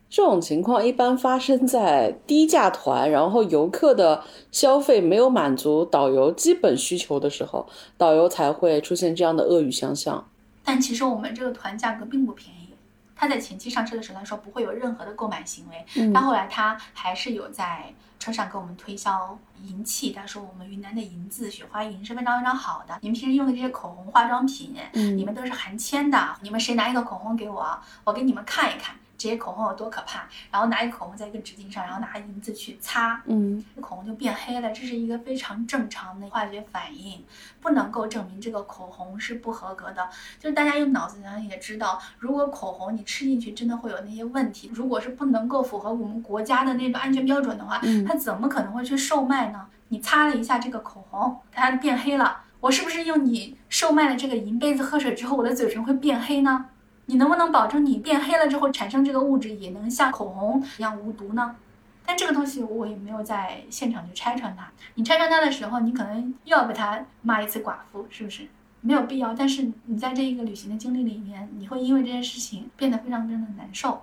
这种情况一般发生在低价团，然后游客的消费没有满足导游基本需求的时候，导游才会出现这样的恶语相向。但其实我们这个团价格并不便宜。他在前期上车的时候，他说不会有任何的购买行为，嗯但后来他还是有在车上给我们推销银器。他说我们云南的银子雪花银是非常非常好的，你们平时用的这些口红、化妆品，嗯你们都是含铅的。你们谁拿一个口红给我，我给你们看一看。这些口红有多可怕，然后拿一个口红在一个纸巾上，然后拿银子去擦，嗯口红就变黑了，这是一个非常正常的化学反应，不能够证明这个口红是不合格的。就是大家用脑子想也知道，如果口红你吃进去真的会有那些问题，如果是不能够符合我们国家的那个安全标准的话，嗯它怎么可能会去售卖呢？你擦了一下这个口红，它变黑了，我是不是用你售卖的这个银杯子喝水之后，我的嘴唇会变黑呢？你能不能保证你变黑了之后产生这个物质也能像口红一样无毒呢？但这个东西我也没有在现场去拆穿它。你拆穿它的时候，你可能又要被他骂一次寡妇，是不是？没有必要。但是你在这一个旅行的经历里面，你会因为这件事情变得非常非常的难受。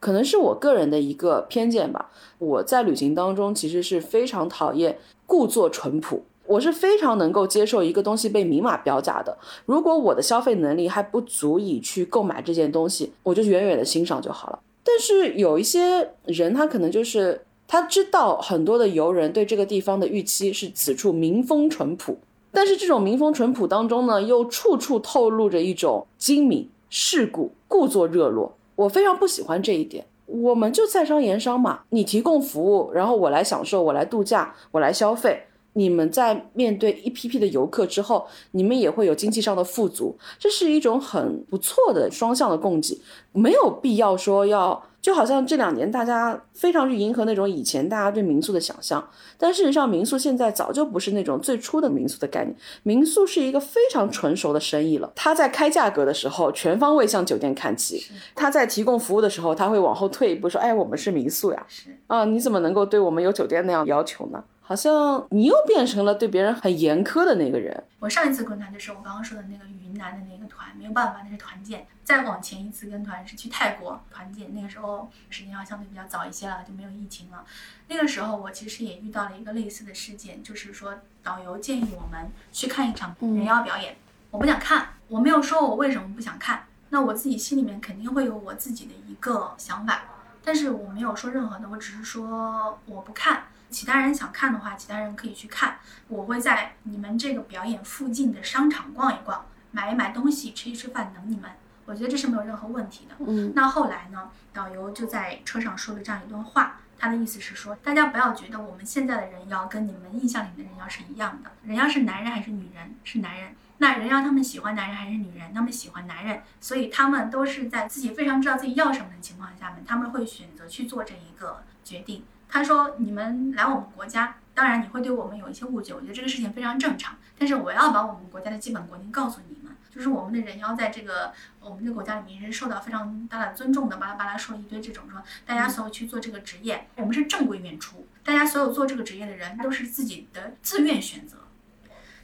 可能是我个人的一个偏见吧。我在旅行当中其实是非常讨厌故作淳朴，我是非常能够接受一个东西被明码标价的。如果我的消费能力还不足以去购买这件东西，我就远远的欣赏就好了。但是有一些人，他可能就是他知道很多的游人对这个地方的预期是此处民风淳朴，但是这种民风淳朴当中呢，又处处透露着一种精明世故、故作热络。我非常不喜欢这一点。我们就在商言商嘛，你提供服务，然后我来享受，我来度假，我来消费。你们在面对一批批的游客之后，你们也会有经济上的富足，这是一种很不错的双向的供给，没有必要说要，就好像这两年大家非常去迎合那种以前大家对民宿的想象，但事实上民宿现在早就不是那种最初的民宿的概念，民宿是一个非常成熟的生意了。它在开价格的时候，全方位向酒店看齐；它在提供服务的时候，它会往后退一步说：“哎，我们是民宿呀，啊，你怎么能够对我们有酒店那样要求呢？”好像你又变成了对别人很严苛的那个人。我上一次跟团就是我刚刚说的那个云南的那个团，没有办法，那是团建。再往前一次跟团是去泰国团建，那个时候时间要相对比较早一些了，就没有疫情了。那个时候我其实也遇到了一个类似的事件，就是说导游建议我们去看一场人妖表演，我不想看，我没有说我为什么不想看，那我自己心里面肯定会有我自己的一个想法，但是我没有说任何的，我只是说我不看。其他人想看的话，其他人可以去看。我会在你们这个表演附近的商场逛一逛，买一买东西，吃一吃饭，等你们。我觉得这是没有任何问题的。嗯那后来呢，导游就在车上说了这样一段话，他的意思是说，大家不要觉得我们现在的人妖跟你们印象里的人妖是一样的，人妖是男人还是女人？是男人。那人妖他们喜欢男人还是女人？他们喜欢男人，所以他们都是在自己非常知道自己要什么的情况下面，他们会选择去做这一个决定。他说：“你们来我们国家，当然你会对我们有一些误解，我觉得这个事情非常正常。但是我要把我们国家的基本国情告诉你们，就是我们的人妖在这个我们这个国家里面是受到非常大的尊重的。巴拉巴拉说了一堆这种说，大家所有去做这个职业，我们是正规演出，大家所有做这个职业的人都是自己的自愿选择。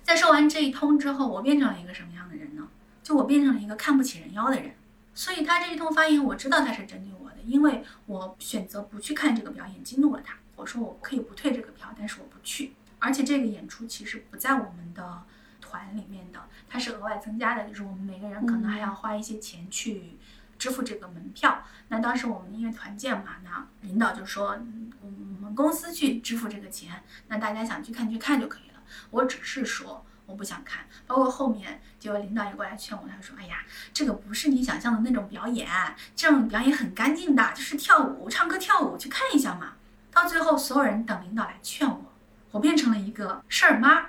在说完这一通之后，我变成了一个什么样的人呢？就我变成了一个看不起人妖的人。所以他这一通发言，我知道他是针对我，因为我选择不去看这个表演，激怒了他。我说我可以不退这个票，但是我不去。而且这个演出其实不在我们的团里面的，它是额外增加的，就是我们每个人可能还要花一些钱去支付这个门票。那当时我们因为团建嘛，那领导就说，我们公司去支付这个钱，那大家想去看去看就可以了。我只是说我不想看，包括后面就有领导也过来劝我，他说，哎呀，这个不是你想象的那种表演，这种表演很干净的，就是跳舞、唱歌、跳舞，去看一下嘛。到最后，所有人等领导来劝我，我变成了一个事儿妈。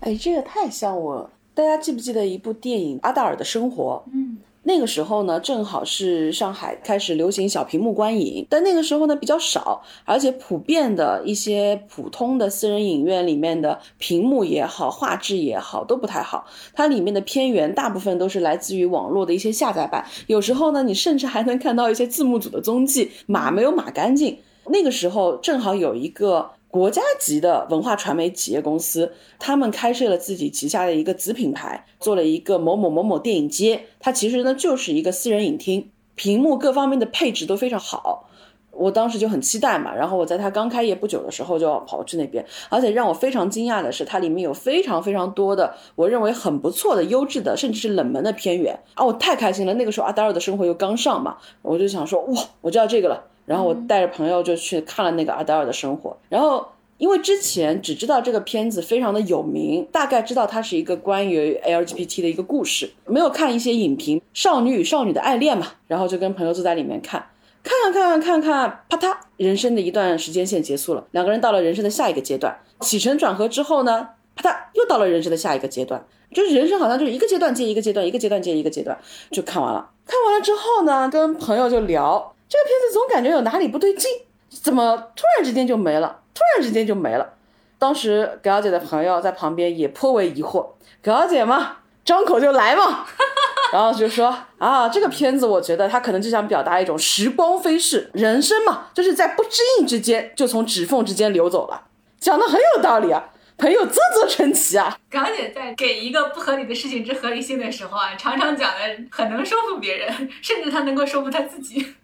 哎，这个太像我。大家记不记得一部电影《阿黛尔的生活》？嗯，那个时候呢，正好是上海开始流行小屏幕观影，但那个时候呢比较少，而且普遍的一些普通的私人影院里面的屏幕也好，画质也好都不太好。它里面的片源大部分都是来自于网络的一些下载版，有时候呢，你甚至还能看到一些字幕组的踪迹，码没有码干净。那个时候正好有一个国家级的文化传媒企业公司，他们开设了自己旗下的一个子品牌，做了一个某某某某电影街。它其实呢就是一个私人影厅，屏幕各方面的配置都非常好。我当时就很期待嘛，然后我在它刚开业不久的时候就要跑去那边，而且让我非常惊讶的是，它里面有非常非常多的我认为很不错的、优质的，甚至是冷门的片源啊！我太开心了。那个时候阿达尔的生活又刚上嘛，我就想说哇，我知道这个了。然后我带着朋友就去看了那个阿黛尔的生活，然后因为之前只知道这个片子非常的有名，大概知道它是一个关于 LGBT 的一个故事，没有看一些影评，少女与少女的爱恋嘛，然后就跟朋友坐在里面看，看看看看看看，啪嗒，人生的一段时间线结束了，两个人到了人生的下一个阶段，起承转合之后呢，啪嗒，又到了人生的下一个阶段，就是人生好像就是一个阶段接一个阶段，一个阶段接一个阶段，就看完了。看完了之后呢，跟朋友就聊。这个片子总感觉有哪里不对劲，怎么突然之间就没了？突然之间就没了。当时葛小姐的朋友在旁边也颇为疑惑，葛小姐嘛，张口就来嘛，然后就说啊，这个片子我觉得他可能就想表达一种时光飞逝，人生嘛，就是在不知应之间就从指缝之间流走了，讲的很有道理啊，朋友啧啧称奇啊。葛小姐在给一个不合理的事情之合理性的时候啊，常常讲的很能说服别人，甚至她能够说服她自己。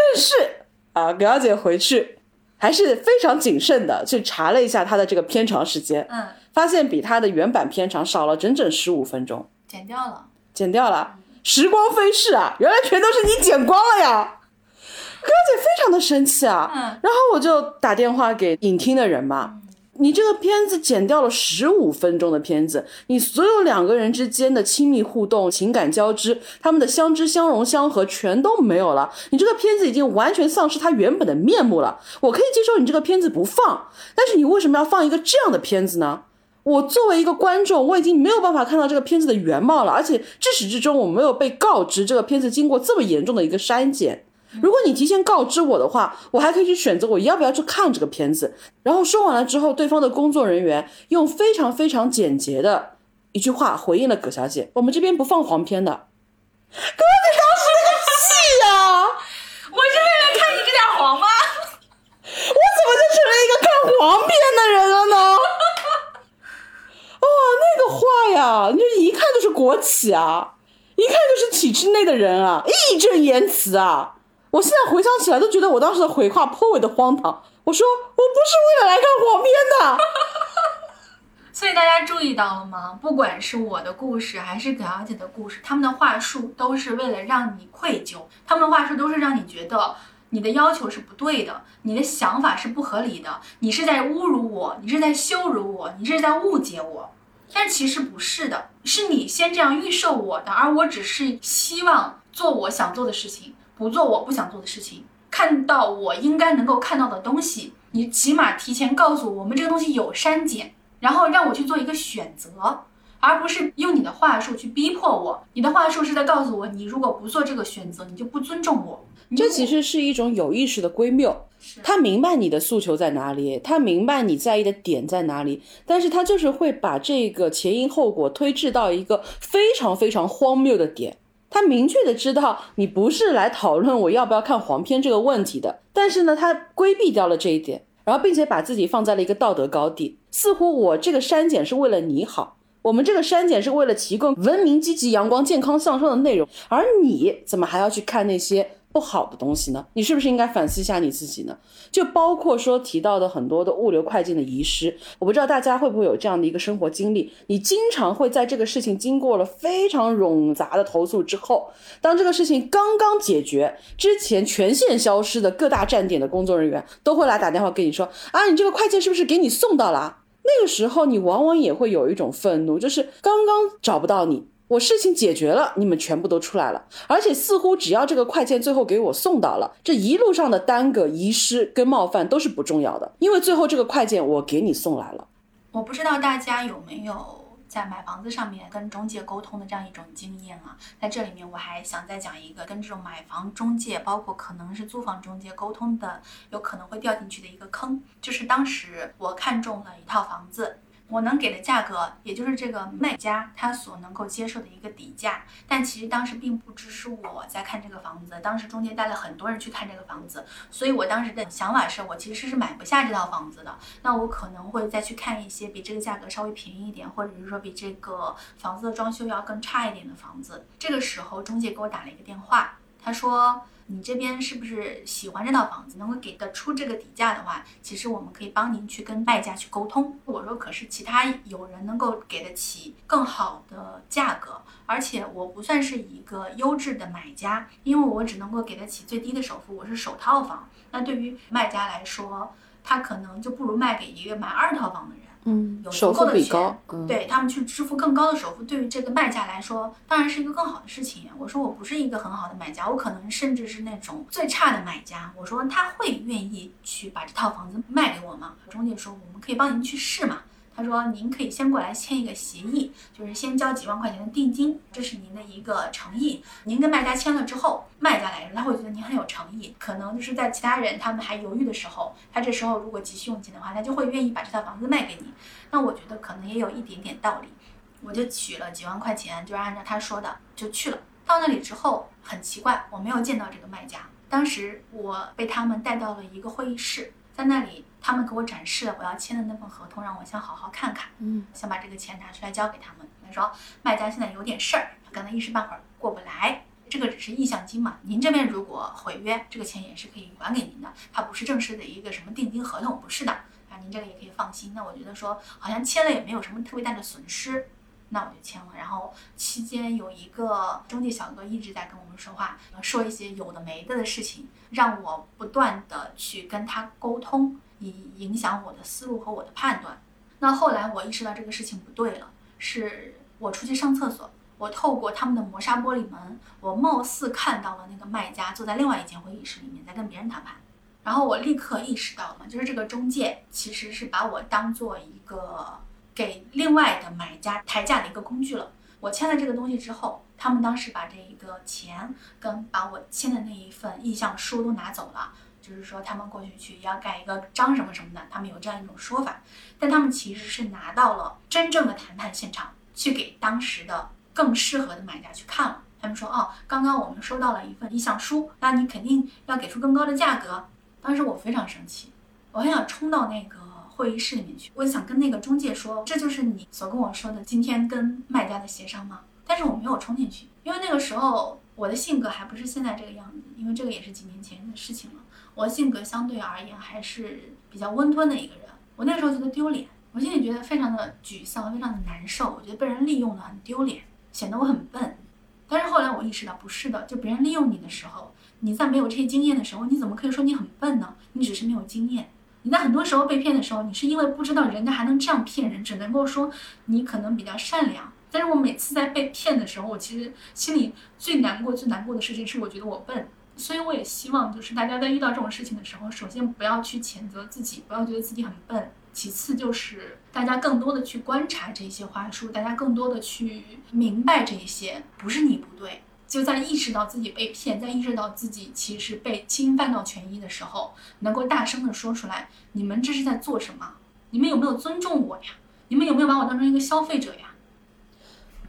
但是啊，葛小姐回去还是非常谨慎的去查了一下它的这个片长时间，嗯，发现比它的原版片长少了整整十五分钟，剪掉了。剪掉了。时光飞逝啊，原来全都是你剪光了呀！葛小姐非常的生气啊，嗯然后我就打电话给影厅的人嘛。你这个片子剪掉了十五分钟的片子，你所有两个人之间的亲密互动、情感交织，他们的相知、相融、相合全都没有了。你这个片子已经完全丧失它原本的面目了。我可以接受你这个片子不放，但是你为什么要放一个这样的片子呢？我作为一个观众，我已经没有办法看到这个片子的原貌了，而且至始至终我没有被告知这个片子经过这么严重的一个删减。如果你提前告知我的话，我还可以去选择我要不要去看这个片子。然后说完了之后，对方的工作人员用非常非常简洁的一句话回应了葛小姐：“我们这边不放黄片的。”葛小姐当时那个气呀、我是为了看你这点黄吗？我怎么就成了一个看黄片的人了呢？哦、那个话呀，你就一看就是国企啊，一看就是体制内的人啊，义正言辞啊。我现在回想起来，都觉得我当时的回话颇为的荒唐。我说我不是为了来看黄片的。所以大家注意到了吗？不管是我的故事还是葛小姐的故事，他们的话术都是为了让你愧疚，他们的话术都是让你觉得你的要求是不对的，你的想法是不合理的，你是在侮辱我，你是在羞辱我，你是在误解我。但其实不是的，是你先这样预设我的，而我只是希望做我想做的事情，不做我不想做的事情，看到我应该能够看到的东西。你起码提前告诉我，我们这个东西有删减，然后让我去做一个选择，而不是用你的话术去逼迫我。你的话术是在告诉我，你如果不做这个选择，你就不尊重我。这其实是一种有意识的归谬。他明白你的诉求在哪里，他明白你在意的点在哪里，但是他就是会把这个前因后果推至到一个非常非常荒谬的点。他明确的知道你不是来讨论我要不要看黄片这个问题的，但是呢，他规避掉了这一点，然后并且把自己放在了一个道德高地，似乎我这个删减是为了你好，我们这个删减是为了提供文明、积极、阳光、健康、向上的内容，而你怎么还要去看那些不好的东西呢？你是不是应该反思一下你自己呢？就包括说提到的很多的物流快件的遗失，我不知道大家会不会有这样的一个生活经历，你经常会在这个事情经过了非常冗杂的投诉之后，当这个事情刚刚解决之前，全线消失的各大站点的工作人员都会来打电话跟你说啊，你这个快件是不是给你送到了？那个时候，你往往也会有一种愤怒，就是刚刚找不到你，我事情解决了，你们全部都出来了，而且似乎只要这个快件最后给我送到了，这一路上的耽搁、遗失跟冒犯都是不重要的，因为最后这个快件我给你送来了。我不知道大家有没有。在买房子上面跟中介沟通的这样一种经验啊，在这里面我还想再讲一个跟这种买房中介，包括可能是租房中介沟通的，有可能会掉进去的一个坑，就是当时我看中了一套房子。我能给的价格，也就是这个卖家他所能够接受的一个底价，但其实当时并不只是我在看这个房子，当时中间带了很多人去看这个房子，所以我当时的想法是我其实是买不下这套房子的，那我可能会再去看一些比这个价格稍微便宜一点，或者是说比这个房子的装修要更差一点的房子。这个时候中介给我打了一个电话，他说。你这边是不是喜欢这套房子？能够给得出这个底价的话，其实我们可以帮您去跟卖家去沟通。我说，可是其他有人能够给得起更好的价格，而且我不算是一个优质的买家，因为我只能够给得起最低的首付，我是首套房。那对于卖家来说，他可能就不如卖给一个买二套房的人。嗯，有首付比高，对他们去支付更高的首付，对于这个卖家来说，当然是一个更好的事情。我说我不是一个很好的买家，我可能甚至是那种最差的买家。我说他会愿意去把这套房子卖给我吗？中介说我们可以帮您去试嘛。他说：“您可以先过来签一个协议，就是先交几万块钱的定金，这是您的一个诚意。您跟卖家签了之后，卖家来说他会觉得您很有诚意，可能就是在其他人他们还犹豫的时候，他这时候如果急需用钱的话，他就会愿意把这套房子卖给你。那我觉得可能也有一点点道理，我就取了几万块钱，就按照他说的就去了。到那里之后很奇怪，我没有见到这个卖家，当时我被他们带到了一个会议室。”在那里，他们给我展示了我要签的那份合同，让我先好好看看。嗯，想把这个钱拿出来交给他们。他说，卖家现在有点事儿，可能一时半会儿过不来。这个只是意向金嘛，您这边如果毁约，这个钱也是可以还给您的。它不是正式的一个什么定金合同，不是的。啊，您这个也可以放心。那我觉得说，好像签了也没有什么特别大的损失。那我就签了，然后期间有一个中介小哥一直在跟我们说话，说一些有的没的的事情，让我不断的去跟他沟通，以影响我的思路和我的判断。那后来我意识到这个事情不对了，是我出去上厕所，我透过他们的磨砂玻璃门，我貌似看到了那个卖家坐在另外一间会议室里面在跟别人谈判，然后我立刻意识到了，就是这个中介其实是把我当做一个。给另外的买家抬价的一个工具了。我签了这个东西之后，他们当时把这一个钱跟把我签的那一份意向书都拿走了，就是说他们过去去要盖一个章什么什么的，他们有这样一种说法。但他们其实是拿到了真正的谈判现场，去给当时的更适合的买家去看了。他们说：“哦，刚刚我们收到了一份意向书，那你肯定要给出更高的价格。”当时我非常生气，我很想冲到那个。会议室里面去，我想跟那个中介说，这就是你所跟我说的今天跟卖家的协商吗？但是我没有冲进去，因为那个时候我的性格还不是现在这个样子，因为这个也是几年前的事情了。我性格相对而言还是比较温吞的一个人。我那时候觉得丢脸，我心里觉得非常的沮丧，非常的难受。我觉得被人利用了很丢脸，显得我很笨。但是后来我意识到，不是的，就别人利用你的时候，你在没有这些经验的时候，你怎么可以说你很笨呢？你只是没有经验。你在很多时候被骗的时候，你是因为不知道人家还能这样骗人，只能够说你可能比较善良。但是我每次在被骗的时候，我其实心里最难过、最难过的事情是，我觉得我笨。所以我也希望，就是大家在遇到这种事情的时候，首先不要去谴责自己，不要觉得自己很笨。其次就是大家更多的去观察这些话术，大家更多的去明白这些，不是你不对。就在意识到自己被骗，在意识到自己其实被侵犯到权益的时候，能够大声的说出来：你们这是在做什么？你们有没有尊重我呀？你们有没有把我当成一个消费者呀？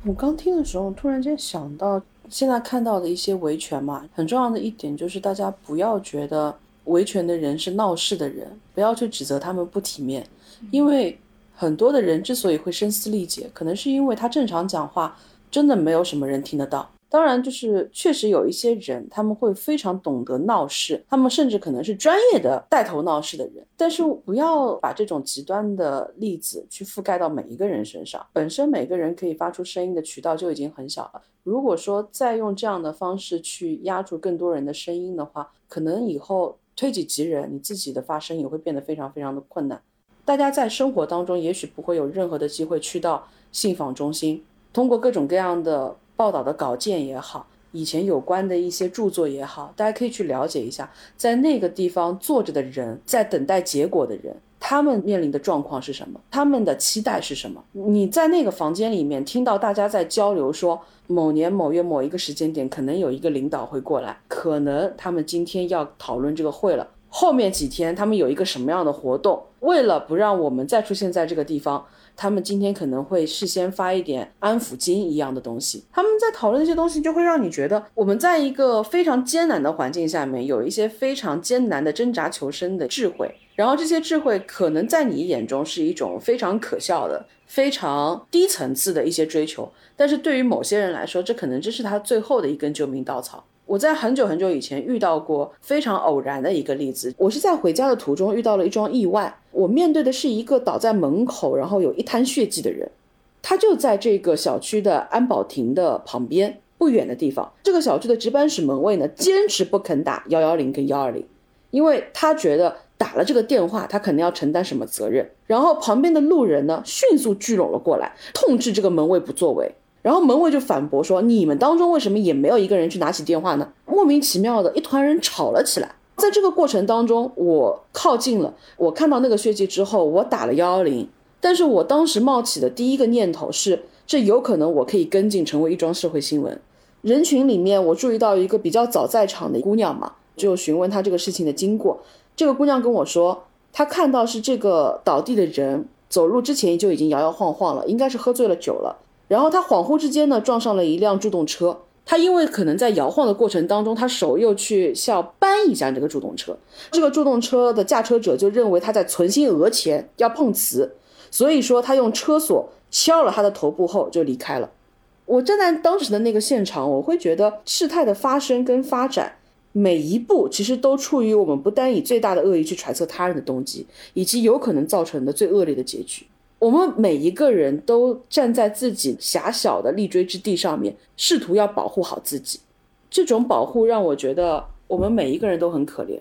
我刚听的时候，突然间想到，现在看到的一些维权嘛，很重要的一点就是大家不要觉得维权的人是闹事的人，不要去指责他们不体面，因为很多的人之所以会声嘶力竭，可能是因为他正常讲话真的没有什么人听得到。当然，就是确实有一些人，他们会非常懂得闹事，他们甚至可能是专业的带头闹事的人。但是不要把这种极端的例子去覆盖到每一个人身上。本身每个人可以发出声音的渠道就已经很小了。如果说再用这样的方式去压住更多人的声音的话，可能以后推己及人，你自己的发声也会变得非常非常的困难。大家在生活当中也许不会有任何的机会去到信访中心，通过各种各样的。报道的稿件也好，以前有关的一些著作也好，大家可以去了解一下，在那个地方坐着的人，在等待结果的人，他们面临的状况是什么？他们的期待是什么？你在那个房间里面听到大家在交流，说某年某月某一个时间点，可能有一个领导会过来，可能他们今天要讨论这个会了，后面几天他们有一个什么样的活动？为了不让我们再出现在这个地方。他们今天可能会事先发一点安抚金一样的东西，他们在讨论这些东西，就会让你觉得我们在一个非常艰难的环境下面，有一些非常艰难的挣扎求生的智慧，然后这些智慧可能在你眼中是一种非常可笑的、非常低层次的一些追求，但是对于某些人来说，这可能这是他最后的一根救命稻草。我在很久很久以前遇到过非常偶然的一个例子，我是在回家的途中遇到了一桩意外。我面对的是一个倒在门口，然后有一滩血迹的人，他就在这个小区的安保亭的旁边不远的地方。这个小区的值班室门卫呢，坚持不肯打幺幺零跟幺二零，因为他觉得打了这个电话，他肯定要承担什么责任。然后旁边的路人呢，迅速聚拢了过来，痛斥这个门卫不作为。然后门卫就反驳说：“你们当中为什么也没有一个人去拿起电话呢？”莫名其妙的一团人吵了起来。在这个过程当中，我靠近了，我看到那个血迹之后，我打了幺幺零。但是我当时冒起的第一个念头是，这有可能我可以跟进成为一桩社会新闻。人群里面，我注意到一个比较早在场的姑娘嘛，就询问她这个事情的经过。这个姑娘跟我说，她看到是这个倒地的人走路之前就已经摇摇晃晃了，应该是喝醉了酒了。然后他恍惚之间呢，撞上了一辆助动车。他因为可能在摇晃的过程当中，他手又去要扳一下这个助动车，这个助动车的驾车者就认为他在存心讹钱要碰瓷，所以说他用车锁敲了他的头部后就离开了。我站在当时的那个现场，我会觉得事态的发生跟发展每一步其实都处于我们不单以最大的恶意去揣测他人的动机，以及有可能造成的最恶劣的结局。我们每一个人都站在自己狭小的立锥之地上面，试图要保护好自己。这种保护让我觉得我们每一个人都很可怜，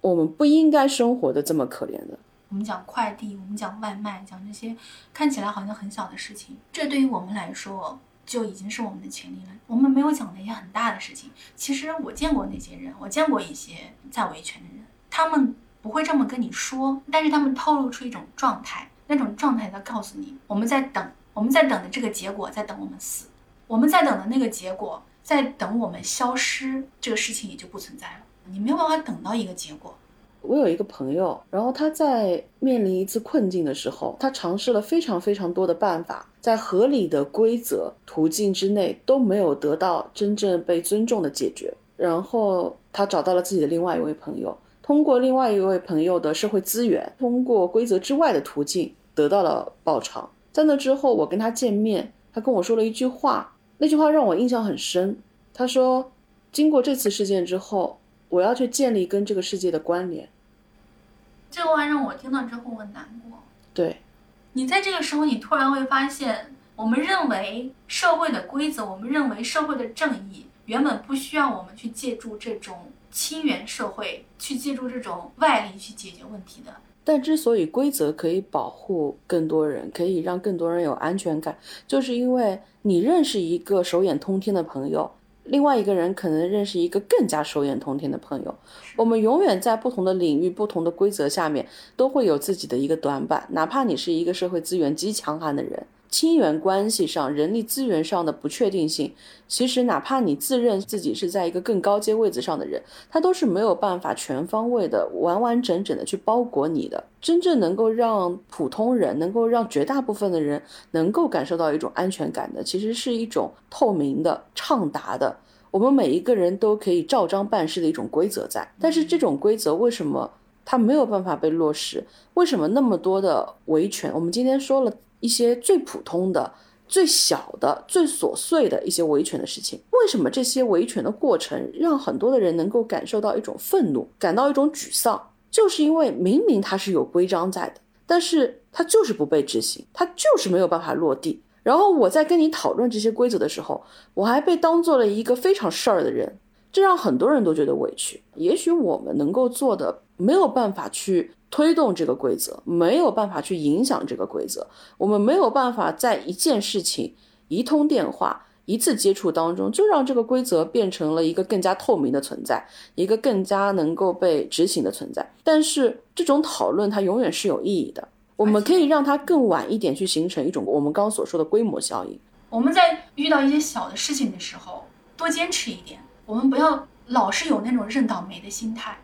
我们不应该生活的这么可怜的。我们讲快递，我们讲外卖，讲这些看起来好像很小的事情，这对于我们来说就已经是我们的权利了。我们没有讲那些很大的事情。其实我见过那些人，我见过一些在维权的人，他们不会这么跟你说，但是他们透露出一种状态。那种状态在告诉你，我们在等，我们在等的这个结果，在等我们死，我们在等的那个结果，在等我们消失，这个事情也就不存在了。你没有办法等到一个结果。我有一个朋友，然后他在面临一次困境的时候，他尝试了非常非常多的办法，在合理的规则途径之内都没有得到真正被尊重的解决。然后他找到了自己的另外一位朋友。通过另外一位朋友的社会资源，通过规则之外的途径得到了报偿。在那之后，我跟他见面，他跟我说了一句话，那句话让我印象很深。他说：“经过这次事件之后，我要去建立跟这个世界的关联。”这话让我听到之后很难过。对，你在这个时候，你突然会发现，我们认为社会的规则，我们认为社会的正义，原本不需要我们去借助这种。亲缘社会去借助这种外力去解决问题的，但之所以规则可以保护更多人，可以让更多人有安全感，就是因为你认识一个手眼通天的朋友，另外一个人可能认识一个更加手眼通天的朋友。我们永远在不同的领域、不同的规则下面，都会有自己的一个短板，哪怕你是一个社会资源极强悍的人。亲缘关系上、人力资源上的不确定性，其实哪怕你自认自己是在一个更高阶位子上的人，他都是没有办法全方位的、完完整整的去包裹你的。真正能够让普通人、能够让绝大部分的人能够感受到一种安全感的，其实是一种透明的、畅达的，我们每一个人都可以照章办事的一种规则在。但是这种规则为什么它没有办法被落实。为什么那么多的维权？我们今天说了一些最普通的、最小的、最琐碎的一些维权的事情。为什么这些维权的过程让很多的人能够感受到一种愤怒，感到一种沮丧？就是因为明明它是有规章在的，但是它就是不被执行，它就是没有办法落地。然后我在跟你讨论这些规则的时候，我还被当做了一个非常事儿的人，这让很多人都觉得委屈。也许我们能够做的没有办法去推动这个规则，没有办法去影响这个规则，我们没有办法在一件事情、一通电话、一次接触当中，就让这个规则变成了一个更加透明的存在，一个更加能够被执行的存在。但是这种讨论它永远是有意义的。我们可以让它更晚一点去形成一种我们刚刚所说的规模效应。我们在遇到一些小的事情的时候，多坚持一点。我们不要老是有那种认倒霉的心态。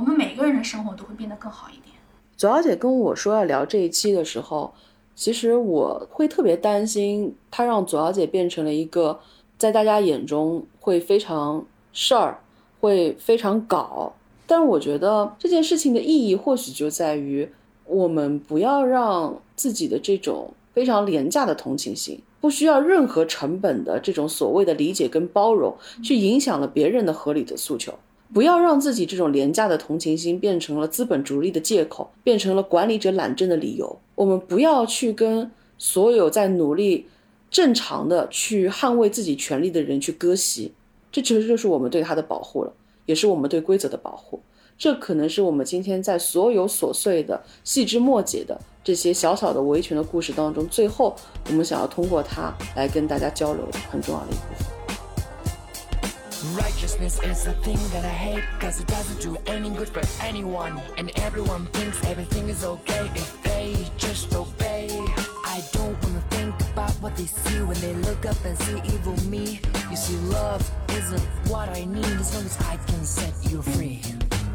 我们每个人的生活都会变得更好一点。左小姐跟我说要聊这一期的时候，其实我会特别担心，她让左小姐变成了一个在大家眼中会非常事儿，会非常搞。但我觉得这件事情的意义或许就在于。我们不要让自己的这种非常廉价的同情心，不需要任何成本的这种所谓的理解跟包容，去影响了别人的合理的诉求。不要让自己这种廉价的同情心变成了资本逐利的借口，变成了管理者懒政的理由。我们不要去跟所有在努力正常的去捍卫自己权利的人去割席，这其实就是我们对他的保护了，也是我们对规则的保护。这可能是我们今天在所有琐碎的、细枝末节的这些小小的维权的故事当中，最后我们想要通过它来跟大家交流很重要的一部分。Righteousness is a thing that I hate Cause it doesn't do any good for anyone And everyone thinks everything is okay if they just obey I don't wanna think about what they see when they look up and see evil me You see love isn't what I need as long as I can set you free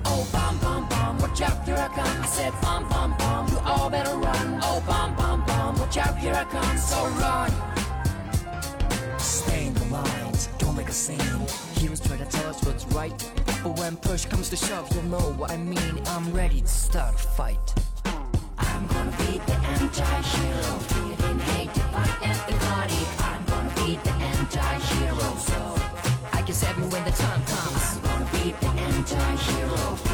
Oh, bum, bum, bum, watch out, here I come. I said, bum, bum, bum, you all better run. Oh, bum, bum, bum, watch out, here I come. So run. Stay in scene. Heroes try to tell us what's right. But when push comes to shove, you'll know what I mean. I'm ready to start a fight. I'm gonna be the anti-hero. Feeling hate, divide everybody. I'm gonna be the anti-hero. So I save you when the time comes. I'm gonna be the anti-hero.